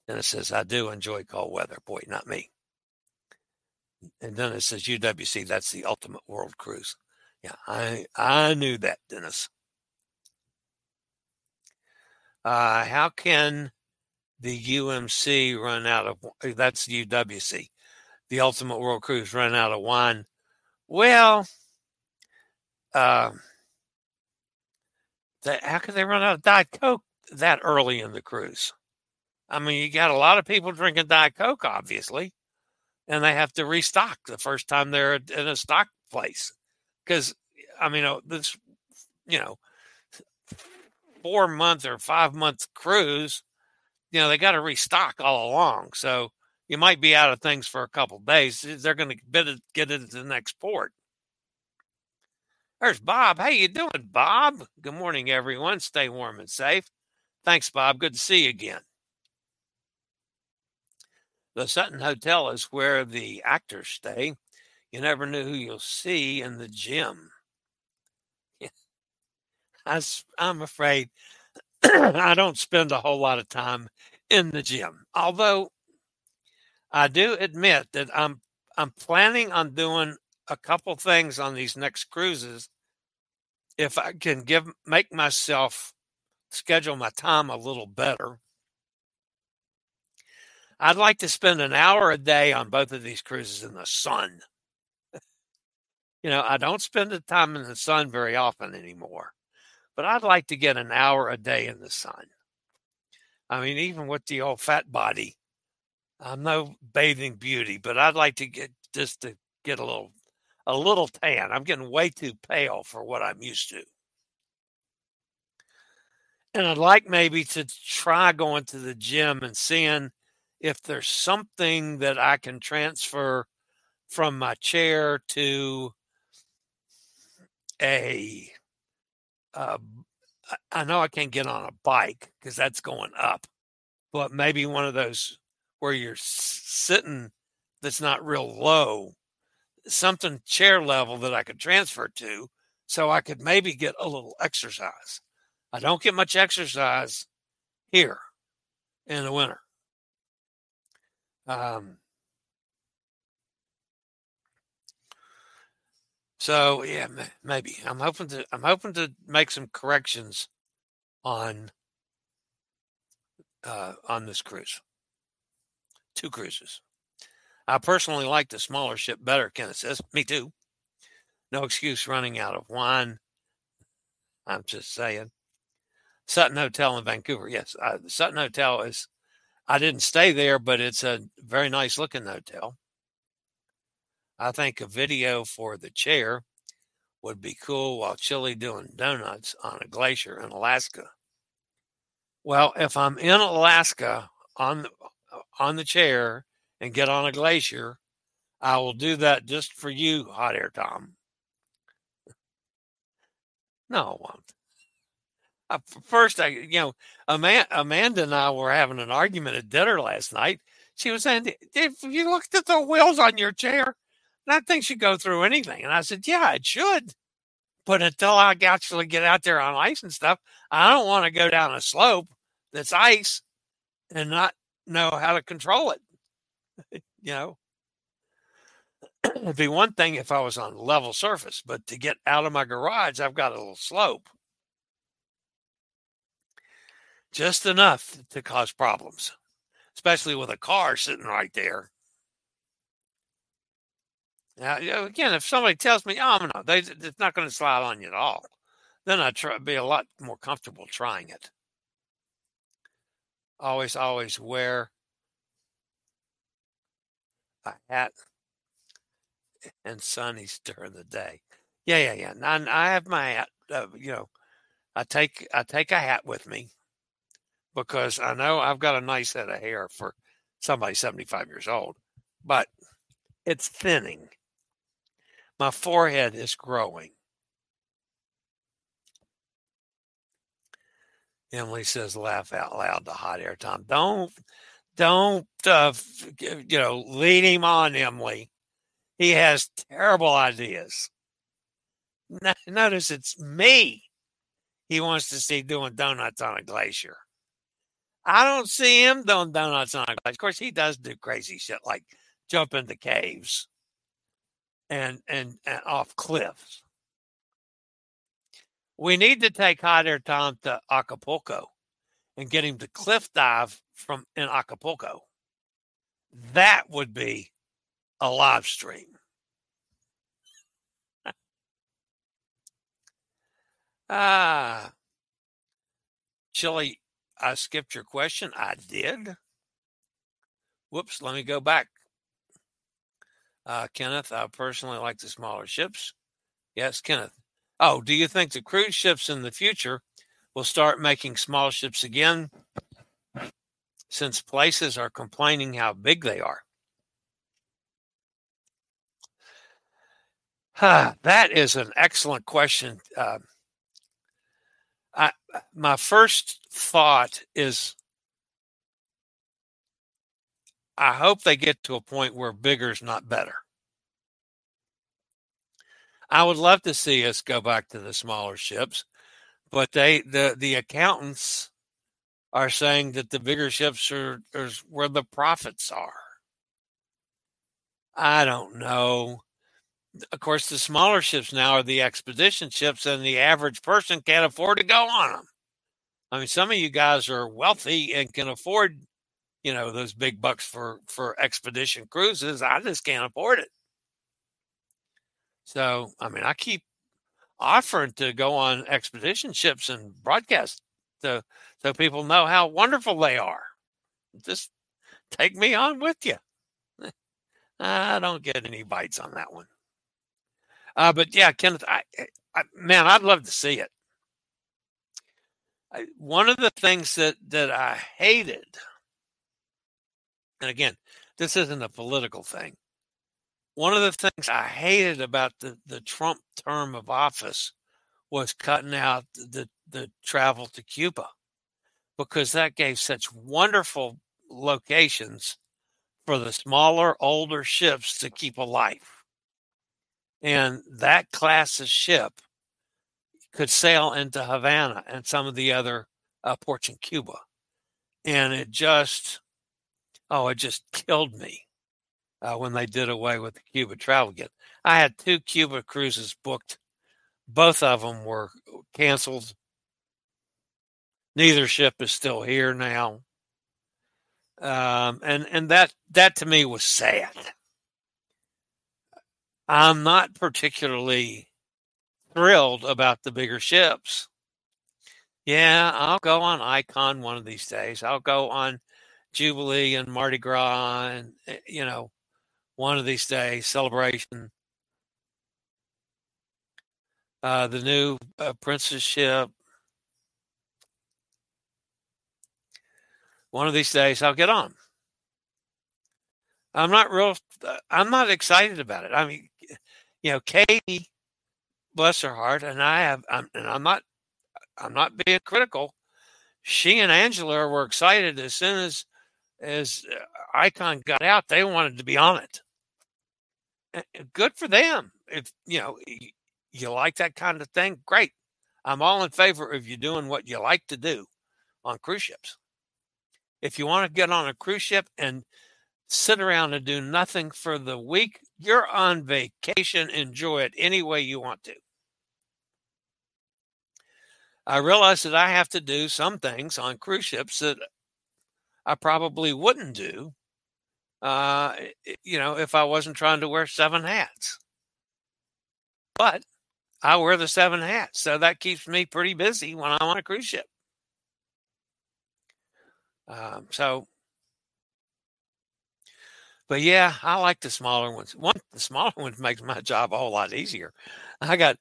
And it says, I do enjoy cold weather. Boy, not me. And then it says UWC, that's the ultimate world cruise. Yeah, I I knew that, Dennis. Uh, how can the UMC run out of that's the UWC, the Ultimate World Cruise run out of wine? Well, uh, how can they run out of Diet Coke that early in the cruise? I mean, you got a lot of people drinking Diet Coke, obviously, and they have to restock the first time they're in a stock place. Because, I mean, uh, this, you know, four month or five month cruise, you know, they got to restock all along. So you might be out of things for a couple days. Eh, they're going to get it to the next port. There's Bob. How you doing, Bob? Good morning, everyone. Stay warm and safe. Thanks, Bob. Good to see you again. The Sutton Hotel is where the actors stay. You never know who you'll see in the gym. I, I'm afraid [CLEARS THROAT] I don't spend a whole lot of time in the gym. Although I do admit that I'm I'm planning on doing a couple things on these next cruises if I can give make myself schedule my time a little better I'd like to spend an hour a day on both of these cruises in the sun. you know, I don't spend the time in the sun very often anymore, but I'd like to get an hour a day in the sun. I mean, even with the old fat body, I'm no bathing beauty, but I'd like to get just to get a little a little tan. I'm getting way too pale for what I'm used to. And I'd like maybe to try going to the gym and seeing if there's something that I can transfer from my chair to a uh, I know I can't get on a bike because that's going up, but maybe one of those where you're sitting that's not real low, something chair level that I could transfer to so I could maybe get a little exercise. I don't get much exercise here in the winter. Um, so yeah, maybe I'm hoping to I'm hoping to make some corrections on uh, on this cruise. Two cruises. I personally like the smaller ship better. Kenneth says, "Me too." No excuse running out of wine. I'm just saying. Sutton Hotel in Vancouver. Yes, Sutton Hotel is I didn't stay there, but it's a very nice looking hotel. I think a video for the chair would be cool while Chillie doing donuts on a glacier in Alaska. Well, if I'm in Alaska on the, on the chair and get on a glacier, I will do that just for you, Hot Air Tom. No, I won't uh, first, I you know, Amanda, Amanda and I were having an argument at dinner last night. She was saying, "If you looked at the wheels on your chair, that thing should go through anything." And I said, "Yeah, it should." But until I actually get out there on ice and stuff, I don't want to go down a slope that's ice and not know how to control it. [LAUGHS] you know, it'd be one thing if I was on level surface, but to get out of my garage, I've got a little slope just enough to cause problems, especially with a car sitting right there. Now, again, if somebody tells me, "Oh no, they, it's not going to slide on you at all," then I'd try, be a lot more comfortable trying it. Always, always wear a hat and sunnies during the day. Yeah, yeah, yeah. And I have my hat. Uh, you know, I take I take a hat with me because I know I've got a nice head of hair for somebody 75 years old, but it's thinning. My forehead is growing. Emily says, laugh out loud to hot air Tom. Don't, don't, uh, you know, lead him on, Emily. He has terrible ideas. Notice it's me he wants to see doing donuts on a glacier. I don't see him doing donuts on ice. Of course, he does do crazy shit like jump into caves and and, and off cliffs. We need to take Hot Air Tom to Acapulco and get him to cliff dive from in Acapulco. That would be a live stream. [LAUGHS] ah, Chillie, I skipped your question. I did. Whoops, let me go back. Uh, Kenneth, I personally like the smaller ships. Yes, Kenneth. Oh, do you think the cruise ships in the future will start making small ships again since places are complaining how big they are? Huh, that is an excellent question. Uh, I, my first thought is I hope they get to a point where bigger is not better. I would love to see us go back to the smaller ships, but they the the accountants are saying that the bigger ships are, are where the profits are. I don't know. Of course, the smaller ships now are the expedition ships, and the average person can't afford to go on them. I mean, some of you guys are wealthy and can afford you know those big bucks for for expedition cruises i just can't afford it. So i mean i keep offering to go on expedition ships and broadcast so so people know how wonderful they are. Just take me on with you [LAUGHS] i don't get any bites on that one. Uh, but yeah kenneth I, I man i'd love to see it. I, one of the things that that i hated and again, this isn't a political thing. One of the things I hated about the, the Trump term of office was cutting out the, the travel to Cuba because that gave such wonderful locations for the smaller, older ships to keep alive. And that class of ship could sail into Havana and some of the other uh, ports in Cuba. And it just Oh, it just killed me uh, when they did away with the Cuba travel again. I had two Cuba cruises booked. Both of them were canceled. Neither ship is still here now. Um, and and that that to me was sad. I'm not particularly thrilled about the bigger ships. Yeah, I'll go on Icon one of these days. I'll go on Jubilee and Mardi Gras and, eh, you know, one of these days, celebration. Uh, the new uh. One of these days, I'll get on. I'm not real. Uh, I'm not excited about it. I mean, you know, Katie, bless her heart, and I have, I'm, and I'm not, I'm not being critical. She and Angela were excited as soon as as uh, Icon got out, they wanted to be on it. Good for them. If you know you like that kind of thing, great. I'm all in favor of you doing what you like to do on cruise ships. If you want to get on a cruise ship and sit around and do nothing for the week, you're on vacation. Enjoy it any way you want to. I realize that I have to do some things on cruise ships that I probably wouldn't do, uh, you know, if I wasn't trying to wear seven hats. But I wear the seven hats, so that keeps me pretty busy when I'm on a cruise ship. Um, so, but yeah, I like the smaller ones. One, the smaller [LAUGHS] ones makes my job a whole lot easier. I got,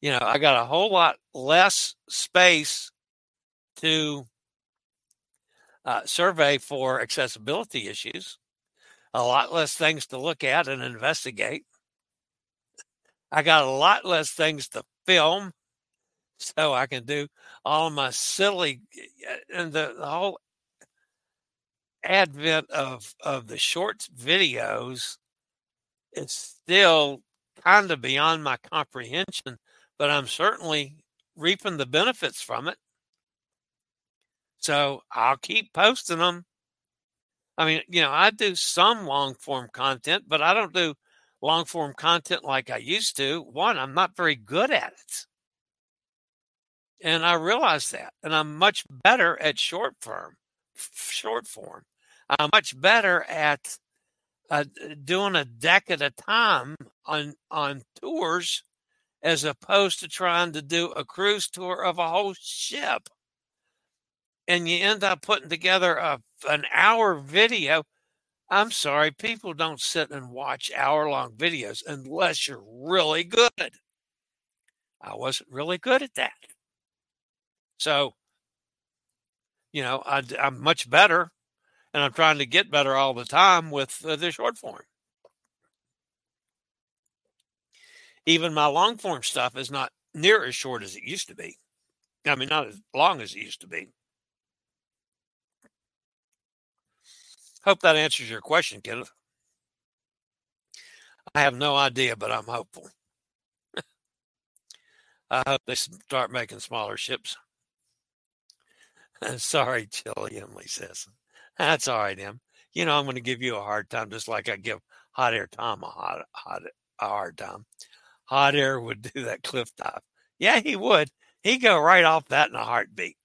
you know, I got a whole lot less space to uh, survey for accessibility issues, a lot less things to look at and investigate. I got a lot less things to film [LAUGHS] so I can do all my silly and the, the whole advent of of the shorts videos is still kind of beyond my comprehension, but I'm certainly reaping the benefits from it. So I'll keep posting them. I mean, you know, I do some long form content, but I don't do long form content like I used to. One, I'm not very good at it. And I realize that. And I'm much better at short form, short form. I'm much better at uh, doing a deck at a time on on tours as opposed to trying to do a cruise tour of a whole ship. And you end up putting together a, an hour video. I'm sorry, people don't sit and watch hour long videos unless you're really good. I wasn't really good at that. So, you know, I, am much better and I'm trying to get better all the time with uh, the short form. Even my long form stuff is not near as short as it used to be. I mean, not as long as it used to be. Hope that answers your question, Kenneth. I have no idea, but I'm hopeful. [LAUGHS] I hope they start making smaller ships. [LAUGHS] Sorry, Chillie, Emily says. That's all right, Em. You know, I'm going to give you a hard time, just like I give Hot Air Tom a hot, hot, a hard time. Hot Air would [LAUGHS] do that cliff dive. Yeah, he would. He'd go right off that in a heartbeat.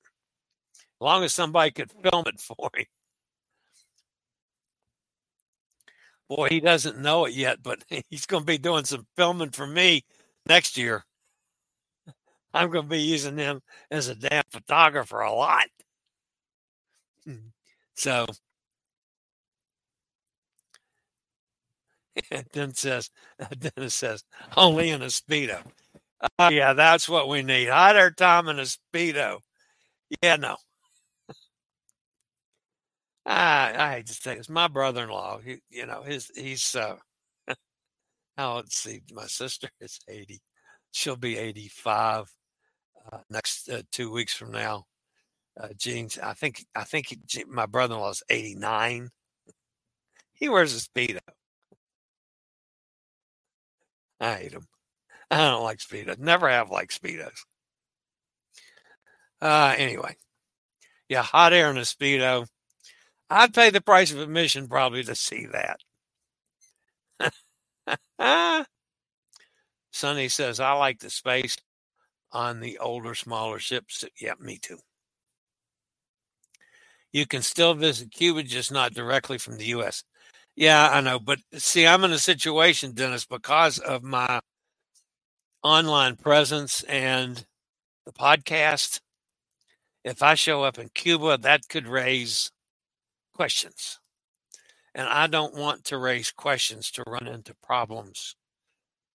As long as somebody could film it for him. Boy, he doesn't know it yet, but [LAUGHS] he's going to be doing some filming for me next year. I'm going to be using him as a damn photographer a lot. Hmm. So [LAUGHS] then says [LAUGHS] Dennis says only in a speedo. Oh yeah, that's what we need. Hot air Tom in a speedo. Yeah, no. I I hate to say it's my brother-in-law. He, you know, his he's uh. [LAUGHS] now let's see. My sister [LAUGHS] is eighty. She'll be eighty-five uh, next uh, two weeks from now uh, jeans. I think I think my brother-in-law is 89. He wears a speedo. I hate him. [LAUGHS] I don't like speedos. Never have liked speedos. Uh, anyway, yeah, hot air in a speedo. I'd pay the price of admission probably to see that. [LAUGHS] Sonny says I like the space on the older, smaller ships. Yeah, me too. You can still visit Cuba, just not directly from the U.S. Yeah, I know. But see, I'm in a situation, Dennis, because of my online presence and the podcast. If I show up in Cuba, that could raise questions. And I don't want to raise questions to run into problems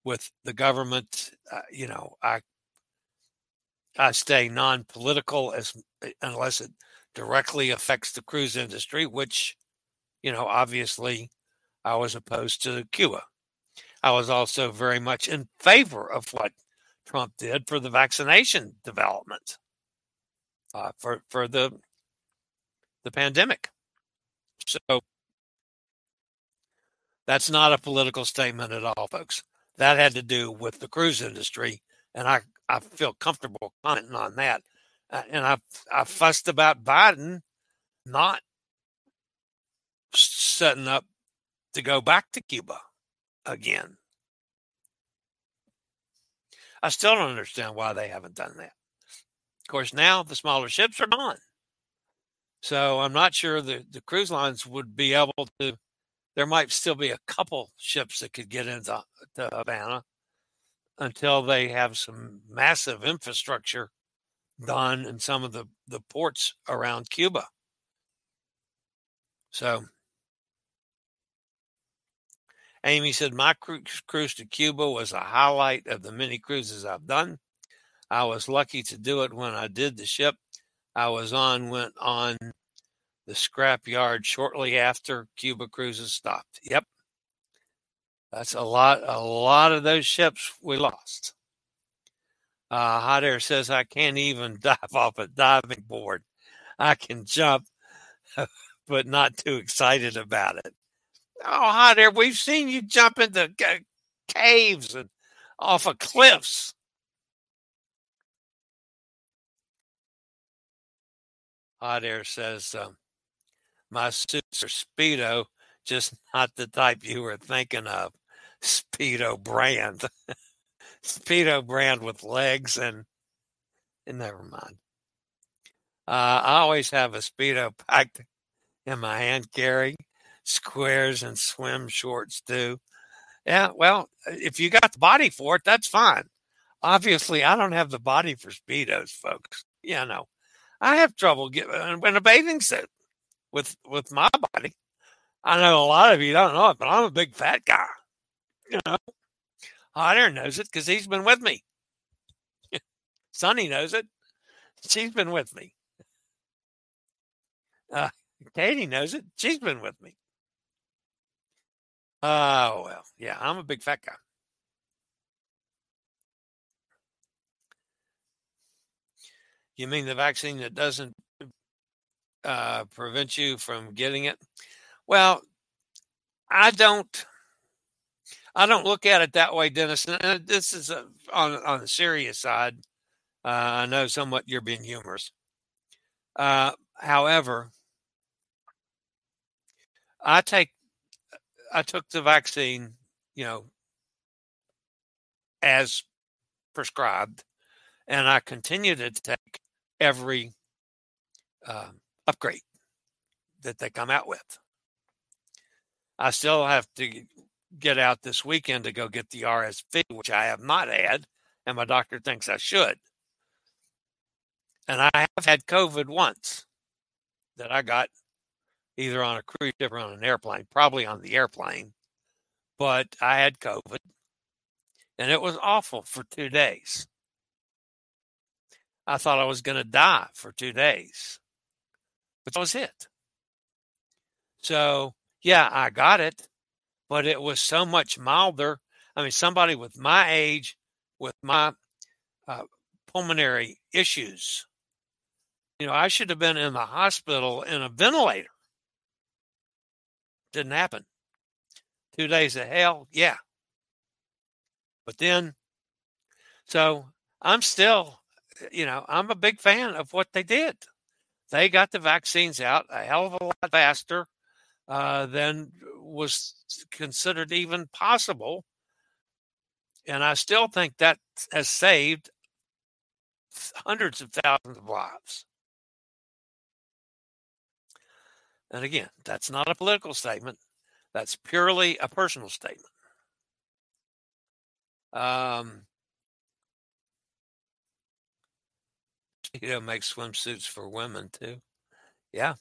with the government. Uh, you know, I I stay non-political as unless it directly affects the cruise industry, which, you know, obviously I was opposed to Cuba. I was also very much in favor of what Trump did for the vaccination development uh, for for the the pandemic. So that's not a political statement at all, folks. That had to do with the cruise industry, and I I feel comfortable commenting on that uh, and I I fussed about Biden not setting up to go back to Cuba again. I still don't understand why they haven't done that. Of course, now the smaller ships are gone. So I'm not sure the, the cruise lines would be able to. There might still be a couple ships that could get into Havana until they have some massive infrastructure done in some of the, the ports around Cuba. So Amy said, My cruise to Cuba was a highlight of the many cruises I've done. I was lucky to do it when I did the ship I was on, went on the scrap yard shortly after Cuba cruises stopped. Yep. That's a lot, a lot of those ships we lost. Uh, Hot Air says I can't even [LAUGHS] dive off a diving board. I can jump, [LAUGHS] but not too excited about it. Oh, Hot Air, we've seen you jump into caves and off of cliffs. Hot Air says, um, my suits are Speedo, just [LAUGHS] not the type you were thinking of. Speedo brand. [LAUGHS] Speedo brand with legs and, and never mind. Uh, I always have a Speedo packed in my hand carry, squares and swim shorts too. Yeah, well, if you got the body for it, that's fine. Obviously, I don't have the body for Speedos, folks. You know, I have trouble getting in a bathing suit with with my body. I know a lot of you don't know it, but I'm a big fat guy. You know, Air knows it because he's been with me. [LAUGHS] Sonny knows it. She's been with me. Uh, Katie knows it. She's been with me. Oh, well, yeah, I'm a big fat guy. You mean the vaccine that doesn't uh, prevent you from getting it? Well, I don't. I don't look at it that way, Dennis. And this is a, on on the serious side. Uh, I know somewhat you're being humorous. Uh, however, I take I took the vaccine, you know, as prescribed, and I continue to take every uh, upgrade that they come out with. I still have to get out this weekend to go get the RSV, which I have not had, and my doctor thinks I should. And I have had COVID once that I got either on a cruise ship or on an airplane, probably on the airplane. But I had COVID and it was awful for two days. I thought I was going to die for two days, but that was it. So, yeah, I got it, but it was so much milder. I mean, somebody with my age, with my uh, pulmonary issues, you know, I should have been in the hospital in a ventilator. Didn't happen. Two days of hell, yeah. But then, so I'm still, you know, I'm a big fan of what they did. They got the vaccines out a hell of a lot faster uh, than was considered even possible. And I still think that has saved hundreds of thousands of lives. And again, that's not a political statement. That's purely a personal statement. Um, [LAUGHS] you know, make swimsuits for women too. Yeah.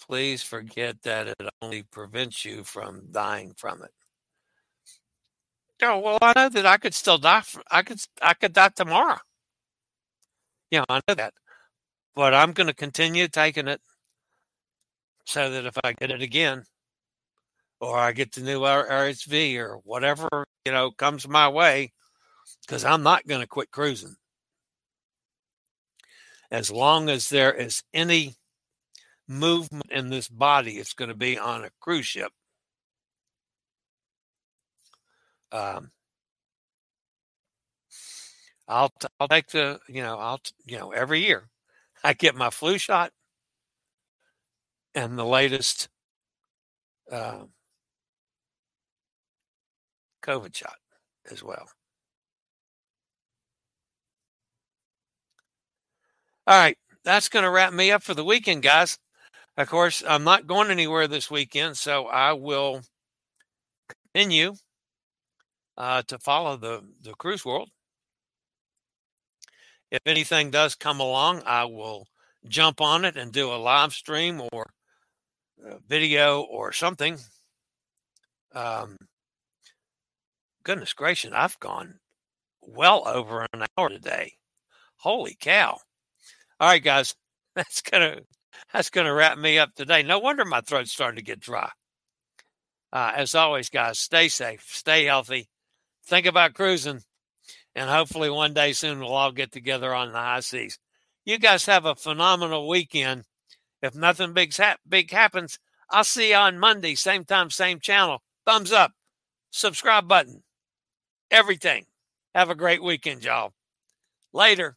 Please forget that it only prevents you from dying from it. Oh well, I know that I could still die. From, I could I could die tomorrow. Yeah, I know that, but I'm going to continue taking it so that if I get it again, or I get the new RSV or whatever, you know, comes my way, because I'm not going to quit cruising. As long as there is any movement in this body, it's going to be on a cruise ship. Um, I'll I'll take the you know I'll you know every year I get my flu shot and the latest uh, COVID shot as well. All right, that's going to wrap me up for the weekend, guys. Of course, I'm not going anywhere this weekend, so I will continue uh, to follow the, the cruise world. If anything does come along, I will jump on it and do a live stream or video or something. Um, goodness gracious, I've gone well over an hour today. Holy cow. All right, guys, [LAUGHS] that's gonna that's gonna wrap me up today. No wonder my throat's starting to get dry. Uh, as always, guys, stay safe, stay healthy, think about cruising, and hopefully one day soon we'll all get together on the high seas. You guys have a phenomenal weekend. If nothing big, big happens, I'll see you on Monday, same time, same channel. Thumbs up, subscribe button, everything. Have a great weekend, y'all. Later.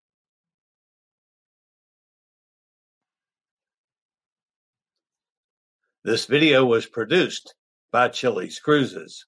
This video was produced by Chillie's Cruises.